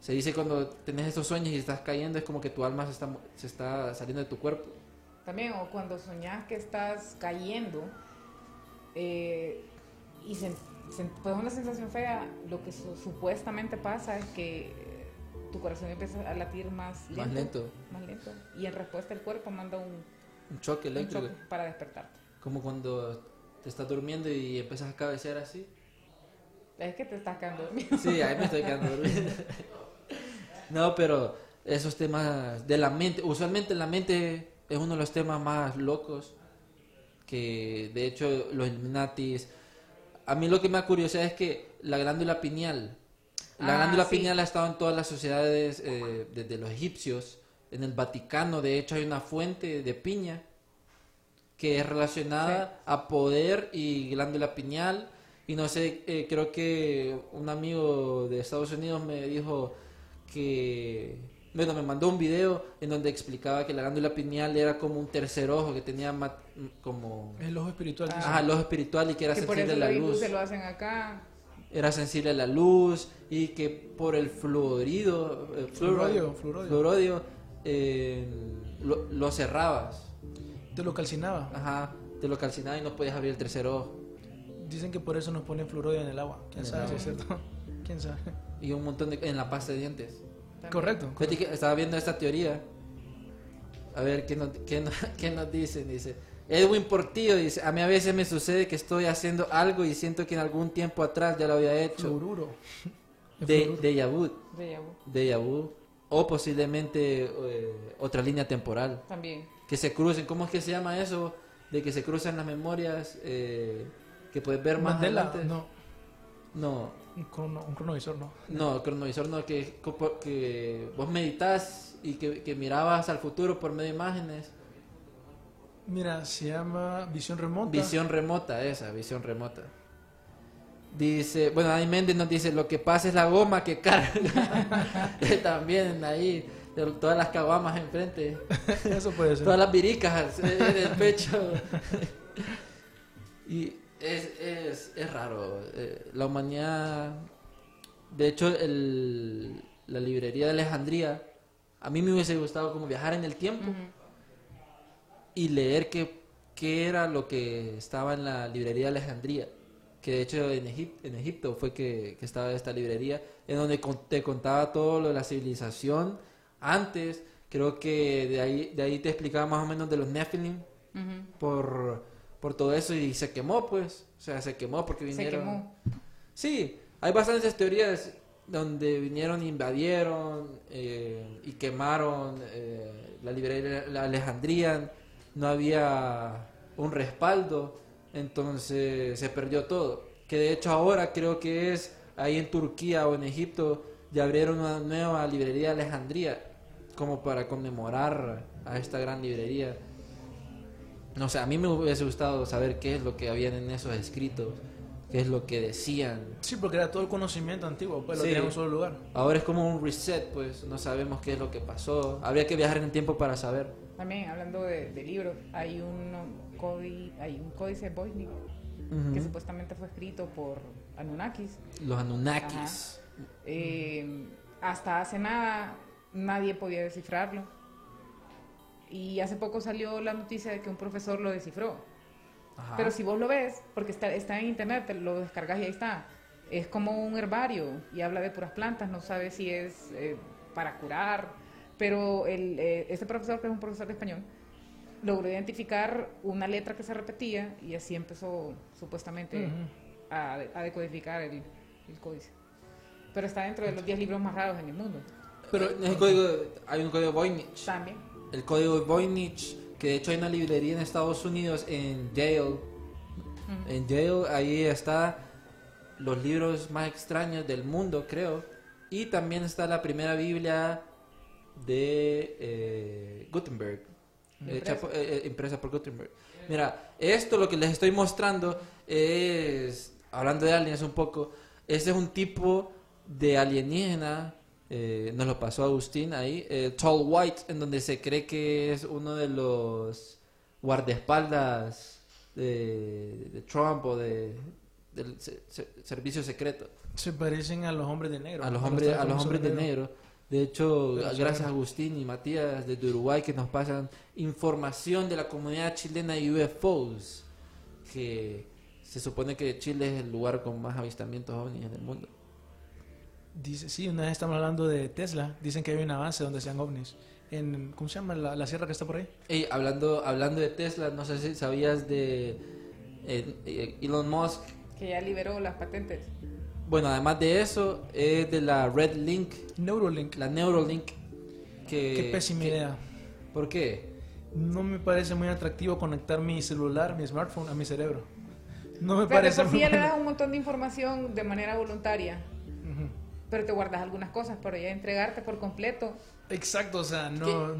se dice cuando tenés esos sueños y estás cayendo, es como que tu alma se está, se está saliendo de tu cuerpo. También, o cuando soñás que estás cayendo eh, y sen- sen- pues una sensación fea, lo que su- supuestamente pasa es que eh, tu corazón empieza a latir más lento. Más lento. Más lento. Y en respuesta el cuerpo manda un, Un choque un eléctrico. choque para despertarte. Como cuando te estás durmiendo y empiezas a cabecear así. Es que te estás quedando dormido. Sí, ahí me estoy quedando dormido. [LAUGHS] No, pero esos temas de la mente, usualmente la mente es uno de los temas más locos que de hecho los Illuminatis a mí lo que me da curiosidad es que la glándula pineal la Ah, glándula sí. pineal ha estado en todas las sociedades eh, desde los egipcios en el Vaticano de hecho hay una fuente de piña que es relacionada a poder y glándula pineal y no sé eh, creo que un amigo de Estados Unidos me dijo que bueno me mandó un video en donde explicaba que la glándula pineal era como un tercer ojo que tenía como El ojo espiritual. dicen. ajá, el ojo espiritual y que era que por sensible eso a la luz se lo hacen acá. era sensible a la luz y que por el fluorido eh, Fluorodio, fluoro- fluorodio. fluorodio, eh, lo, lo cerrabas Te lo calcinaba. ajá te lo calcinaba y no podías abrir el tercer ojo Dicen que por eso nos ponen fluorodio en el agua. ¿Quién En el sabe si es cierto? [LAUGHS] ¿Quién sabe? y un montón de en la pasta de dientes también. Correcto. Estaba viendo esta teoría A ver, ¿qué nos, qué nos, [LAUGHS] qué nos dicen? Dice, Edwin Portillo dice, a mí a veces me sucede que estoy haciendo algo y siento que en algún tiempo atrás ya lo había hecho. Fluoruro. [LAUGHS] De, Déjà vu. déjà vu. O posiblemente eh, otra línea temporal. También. Que se crucen, ¿cómo es que se llama eso? De que se cruzan las memorias, eh, que puedes ver más Mandela, adelante. no. No, Un, crono- un cronovisor, no. no, cronovisor no, que, que vos meditas y que, que mirabas al futuro por medio de imágenes. Mira, se llama visión remota. Visión remota, esa, visión remota. Dice, bueno, ahí Méndez nos dice, lo que pasa es la goma que carga. [LAUGHS] También ahí, todas las caguamas enfrente, [LAUGHS] Eso puede ser. todas las viricas en el pecho. [LAUGHS] y es, es, es raro. eh, la humanidad, de hecho, el, la librería de Alejandría, a mí me hubiese gustado como viajar en el tiempo y leer qué, qué era lo que estaba en la librería de Alejandría. Que de hecho en, Egip- en Egipto fue que, que estaba esta librería, en donde con- te contaba todo lo de la civilización antes. Creo que de ahí, de ahí te explicaba más o menos de los Nephilim por, por todo eso y se quemó, pues. O sea, se quemó porque Se vinieron. quemó. Sí, hay bastantes teorías donde vinieron, invadieron eh, y quemaron eh, la librería de Alejandría. No había un respaldo, entonces se perdió todo. Que de hecho ahora creo que es ahí en Turquía o en Egipto ya abrieron una nueva librería de Alejandría como para conmemorar a esta gran librería. No sé, a mí me hubiese gustado saber qué es lo que habían en esos escritos, qué es lo que decían. Sí, porque era todo el conocimiento antiguo, pues lo Sí. tenían en un solo lugar. Ahora es como un reset, pues no sabemos qué es lo que pasó. Habría que viajar en el tiempo para saber. También, hablando de, de libros, hay un, códice, hay un códice Voynich que supuestamente fue escrito por Anunnakis. Los Anunnakis. Eh, hasta hace nada nadie podía descifrarlo. Y hace poco salió la noticia de que un profesor lo descifró. Ajá. Pero si vos lo ves, porque está, está en internet, te lo descargas y ahí está. Es como un herbario y habla de puras plantas, no sabe si es eh, para curar. Pero el, eh, este profesor, que es un profesor de español, logró identificar una letra que se repetía y así empezó supuestamente a, a decodificar el, el códice. Pero está dentro de los 10 libros más raros en el mundo. Pero en el código, hay un código Voynich. También. El código Voynich, que de hecho hay una librería en Estados Unidos, en Yale. En Yale, ahí está los libros más extraños del mundo, creo. Y también está la primera Biblia de eh, Gutenberg, hecha Impresa. por- eh, eh, impresa por Gutenberg. Mira, esto lo que les estoy mostrando es, hablando de aliens un poco, este es un tipo de alienígena, eh, nos lo pasó Agustín ahí, eh, Tall White, en donde se cree que es uno de los guardaespaldas de, de Trump o de, del se- se- servicio secreto Se parecen a los hombres de negro. a los hombres a los hombres de negro. negro de hecho Pero gracias a Agustín y Matías desde Uruguay que nos pasan información de la comunidad chilena de UFOs que se supone que Chile es el lugar con más avistamientos ovnis en el mundo Dice, sí, una vez estamos hablando de Tesla. Dicen que hay un avance donde sean ovnis. En, ¿Cómo se llama la, la sierra que está por ahí? Ey, hablando hablando de Tesla no sé si sabías de eh, eh, Elon Musk Que ya liberó las patentes. bueno además de eso es de la Red Link Neuralink. la Neuralink que Qué pésima que- idea. ¿por qué? No me parece muy atractivo conectar mi celular, mi smartphone a mi cerebro. No me Pero de parece por sí muy ya le das [LAUGHS] un montón de información de manera voluntaria. Pero te guardas algunas cosas, pero ya entregarte por completo. Exacto, o sea, no,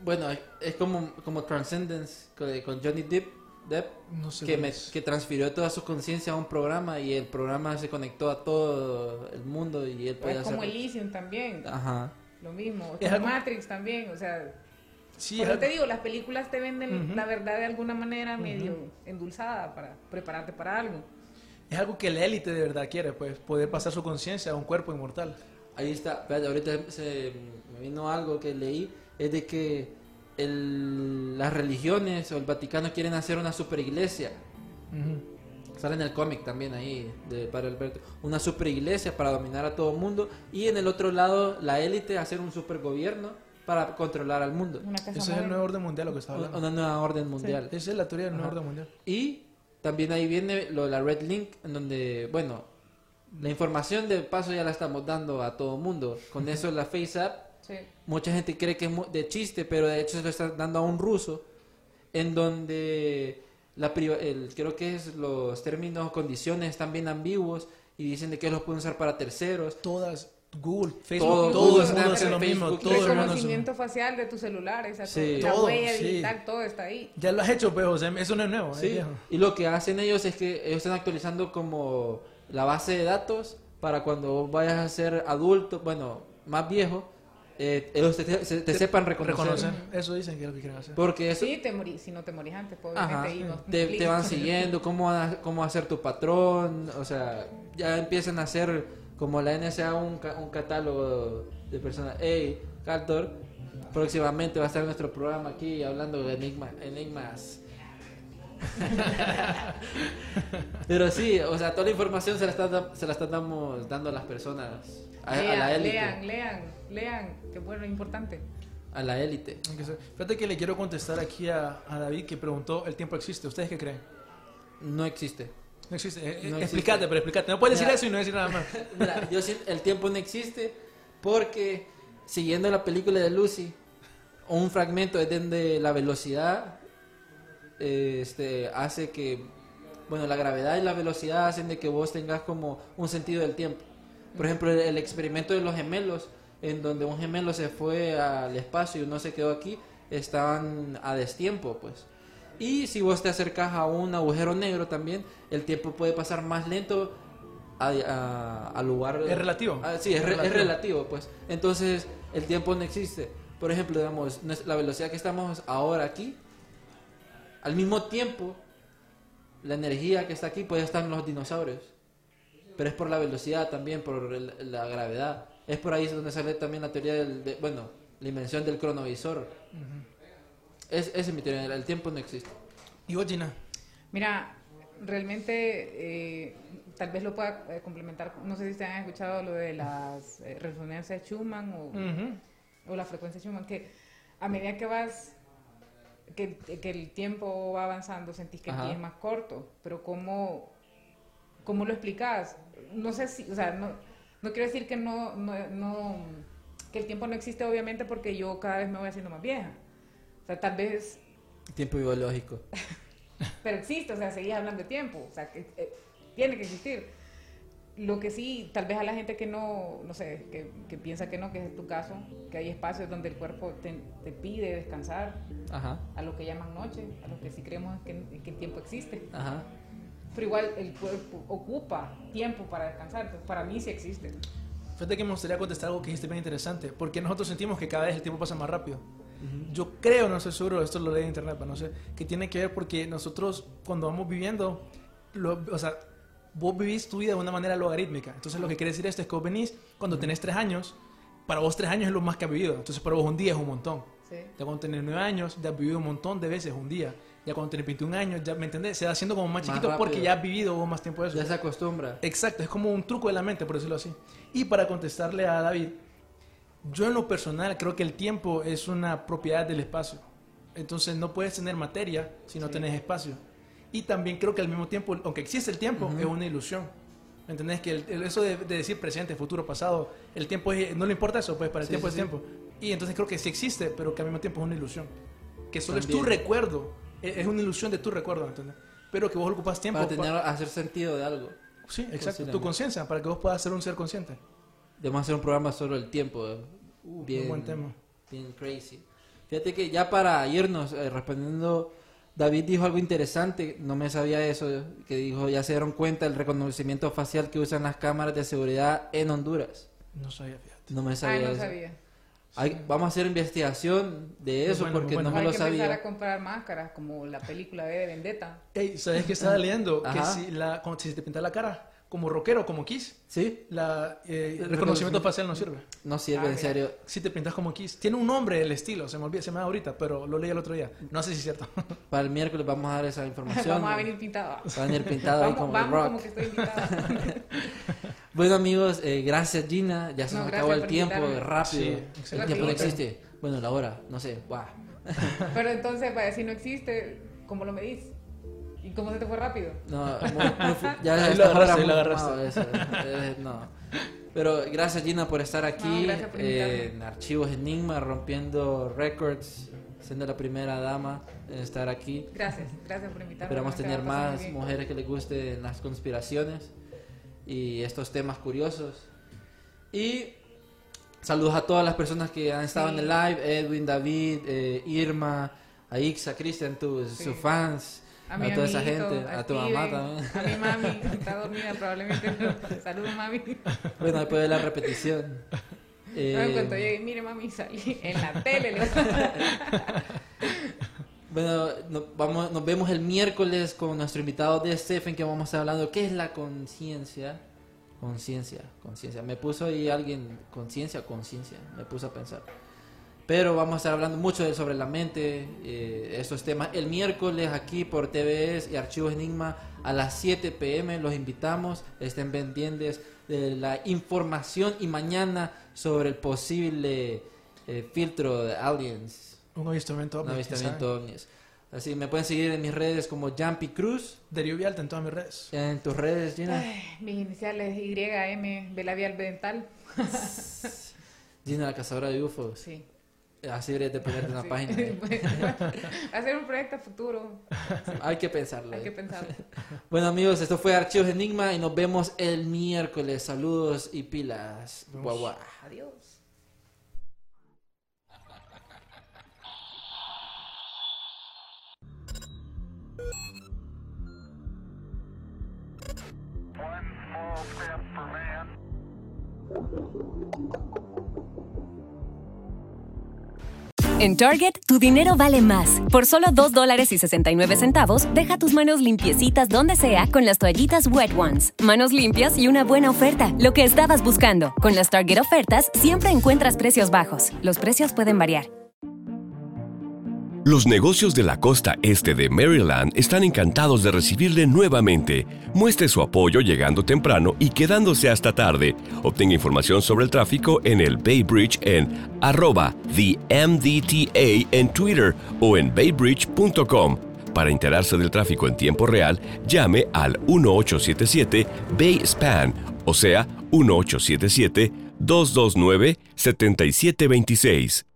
Bueno, es como, como Transcendence con, con Johnny Depp, Depp no sé. que, me- que transfirió toda su conciencia a un programa y el programa se conectó a todo el mundo y él podía Es como hacer... Elysium también, Ajá. lo mismo. Es Como algo- Matrix también, o sea, Sí, por es eso te digo, las películas te venden la verdad de alguna manera medio endulzada para prepararte para algo. Es algo que la élite de verdad quiere, pues, poder pasar su conciencia a un cuerpo inmortal. Ahí está, espérate, ahorita se me vino algo que leí, es de que el- las religiones o el Vaticano quieren hacer una super iglesia. Sale en el cómic también ahí de Padre Alberto. Una super iglesia para dominar a todo el mundo. Y en el otro lado, la élite hacer un super gobierno para controlar al mundo. Ese es el nuevo orden mundial lo que está hablando. Una nueva orden mundial. Esa es la teoría del nuevo orden mundial. Y también ahí viene lo de la Red Link, en donde, bueno, la información de paso ya la estamos dando a todo mundo. Con eso la Face App, Sí. mucha gente cree que es mu- de chiste, pero de hecho se lo están dando a un ruso, en donde la priva- el, creo que es los términos o condiciones están bien ambiguos y dicen de que los pueden usar para terceros. Todas, Google, Facebook, Todo, todo, Google, el mundo hace lo mismo. Facebook, Todo el mundo facial de tu celular, esa Sí. todo, la Todo, huella sí. digital, todo está ahí. Ya lo has hecho, o sea, eso no es nuevo. Sí, viejo. y lo que hacen ellos es que ellos están actualizando como la base de datos para cuando vos vayas a ser adulto, bueno, más viejo, eh, ellos te, te- te sepan reconocer. Reconocer. Eso dicen que es lo que quieren hacer. Porque eso Sí, te morí, si no te morís antes, pues, ajá, te, te [LAUGHS] van siguiendo, cómo, a- cómo hacer tu patrón, o sea, ya empiezan a hacer como la NSA un, ca- un catálogo de personas. Hey, Caltor, próximamente va a estar nuestro programa aquí hablando de enigma, enigmas. [LAUGHS] Pero sí, o sea, toda la información se la, está, se la estamos dando a las personas, a, la élite. lean, lean, lean, que bueno, importante. A la élite. Fíjate que le quiero contestar aquí a, a David que preguntó, ¿el tiempo existe? ¿Ustedes qué creen? No existe. No existe. Eh, eh, No existe. explícate, pero explícate. No puedes decir eso y no decir nada más. [LAUGHS] Mira, yo siento- el tiempo no existe porque siguiendo la película de Lucy, un fragmento es donde la velocidad este, hace que, bueno, la gravedad y la velocidad hacen de que vos tengas como un sentido del tiempo. Por ejemplo, el, el experimento de los gemelos, en donde un gemelo se fue al espacio y uno se quedó aquí, estaban a destiempo, pues. Y si vos te acercas a un agujero negro también, el tiempo puede pasar más lento a- a- al lugar. Es relativo. Ah, sí, es, Es re- es relativo. relativo. pues. Entonces, el tiempo no existe. Por ejemplo, digamos, la velocidad que estamos ahora aquí, al mismo tiempo, la energía que está aquí puede estar en los dinosaurios. Pero es por la velocidad también, por el- la gravedad. Es por ahí donde sale también la teoría del, de- bueno, la invención del cronovisor. Es, esa es mi teoría, el tiempo no existe. ¿Y vos, Gina? Mira, realmente eh, tal vez lo pueda eh, complementar. No sé si ustedes han escuchado lo de las eh, resonancias Schumann o, o la frecuencia Schumann, que a medida que vas, que, que el tiempo va avanzando, sentís que el día es más corto, pero ¿cómo, cómo lo explicas? No sé si, o sea, no, no quiero decir que no, no, no- que el tiempo no existe obviamente porque yo cada vez me voy haciendo más vieja. O sea, tal vez Tiempo biológico. [LAUGHS] pero existe, o sea, seguís hablando de tiempo, o sea, que eh, tiene que existir. Lo que sí, tal vez a la gente que no, no sé, que, que piensa que no, que es tu caso, que hay espacios donde el cuerpo te, te pide descansar, Ajá, a lo que llaman noche, a lo que sí creemos que, que el tiempo existe. ajá. Pero igual el cuerpo ocupa tiempo para descansar, entonces para mí sí existe. Fíjate que me gustaría contestar algo que dijiste bien interesante. Porque nosotros sentimos que cada vez el tiempo pasa más rápido. Yo creo, no estoy seguro, esto lo leí en internet, pero no sé, que tiene que ver porque nosotros cuando vamos viviendo, lo- o sea, vos vivís tu vida de una manera logarítmica. Entonces lo que quiere decir esto es que vos venís cuando tenés tres años, para vos tres años es lo más que has vivido. Entonces para vos un día es un montón. Sí. Ya cuando tenés nueve años, ya has vivido un montón de veces un día. Ya cuando tenés 21 años, ya, ¿me entendés? Se va haciendo como más Más chiquito porque ya has vivido vos más tiempo de eso. Ya se acostumbra. Exacto, es como un truco de la mente, por decirlo así. Y para contestarle a David, yo en lo personal creo que el tiempo es una propiedad del espacio. Entonces no puedes tener materia si no Sí. tenés espacio. Y también creo que al mismo tiempo, aunque existe el tiempo, es una ilusión. ¿Me entendés? Que el- el- eso de, de decir presente, futuro, pasado, el tiempo es- no le importa eso, pues para el Sí, tiempo sí, es tiempo. Y entonces creo que sí existe, pero que al mismo tiempo es una ilusión. Que solo es tu recuerdo, es es una ilusión de tu recuerdo, ¿me entendés? Pero que vos ocupas tiempo Para pa- tener, hacer sentido de algo. Sí, exacto. Tu conciencia, para que vos puedas ser un ser consciente. Debemos hacer un programa sobre el tiempo. eh, Uh, bien, un buen tema. Bien crazy. Fíjate que ya para irnos, eh, respondiendo, David dijo algo interesante, no me sabía eso, que dijo, ya se dieron cuenta del reconocimiento facial que usan las cámaras de seguridad en Honduras. No sabía, fíjate. No me Ah, sabía no eso. sabía. Hay- vamos a hacer investigación de eso bueno, porque bueno. no me Hay lo que empezar sabía. a comprar máscaras como la película de Vendetta. Ey, ¿sabes qué estaba leyendo? que Ajá. si, la, como si te pinta la cara como rockero, como Kiss, ¿Sí? la, eh, El reconocimiento facial no sirve. No sirve, Ah, en mira. serio. Si te pintas como Kiss. Tiene un nombre el estilo, se me olvida, se me da ahorita, pero lo leí el otro día. No sé si es cierto. [LAUGHS] Para el miércoles vamos a dar esa información. Vamos a venir pintados. Va a venir pintado ahí Vamos, como vamos rock. como que estoy invitada. [LAUGHS] Bueno amigos, eh, gracias Gina, ya se No, nos acabó el tiempo, invitarme. rápido. Sí, el tiempo no existe. Bueno, la hora, no sé. Buah. Pero [LAUGHS] entonces, vaya, si no existe, ¿cómo lo medís? ¿Y cómo se te fue rápido? No, muy- muy ya [LAUGHS] lo agarraste, lo agarraste. eso, eh, no. Pero gracias Gina por estar aquí No, gracias por eh, invitarme. en Archivos Enigma, rompiendo récords, siendo la primera dama en estar aquí. Gracias, gracias por invitarme. Esperamos tener más mujeres que les gusten las conspiraciones y estos temas curiosos. Y saludos a todas las personas que han estado Sí. en el live, Edwin, David, eh, Irma, a Ixa, Cristian, tus Sí. sus fans, A toda esa gente, a, tu Steven, mamá también. A mi mami, está dormida probablemente. Saludos, mami. bueno, después de la repetición. Eh, en cuanto llegue, mire, mami, salí en la tele. le- [LAUGHS] Bueno, no- vamos, nos vemos el miércoles con nuestro invitado de Stephen que vamos a estar hablando qué es la conciencia. Conciencia, conciencia. Me puso ahí alguien, conciencia, conciencia. Me puso a pensar. Pero vamos a estar hablando mucho de- sobre la mente, eh, estos temas. El miércoles aquí por TVS y Archivos Enigma a las 7 pm. Los invitamos. Estén pendientes de la información y mañana sobre el posible eh, filtro de aliens. Un avistamiento Un ovni, avistamiento ovnis. Así me pueden seguir en mis redes como Jumpy Cruz. Darío Vialta en todas mis redes. En tus redes, Gina. Ay, mis iniciales YM, B dental. [LAUGHS] Gina, la cazadora de UFOs. Sí. Así deberías de ponerte una Sí. página. [LAUGHS] ¿eh? Hacer un proyecto a futuro. Hay que pensarlo. Hay que pensar. [LAUGHS] Bueno amigos, esto fue Archivos Enigma y nos vemos el miércoles. Saludos y pilas. Guau, guau. Adiós. En Target, tu dinero vale más. Por solo 2 dólares y 69 centavos, deja tus manos limpiecitas donde sea con las toallitas Wet Ones. Manos limpias y una buena oferta, lo que estabas buscando. Con las Target ofertas siempre encuentras precios bajos. Los precios pueden variar. Los negocios de la costa este de Maryland están encantados de recibirle nuevamente. Muestre su apoyo llegando temprano y quedándose hasta tarde. Obtenga información sobre el tráfico en el Bay Bridge en arroba the MDTA en Twitter o en baybridge.com. Para enterarse del tráfico en tiempo real, llame al 1877 Bay Span, o sea, 1877 229 7726.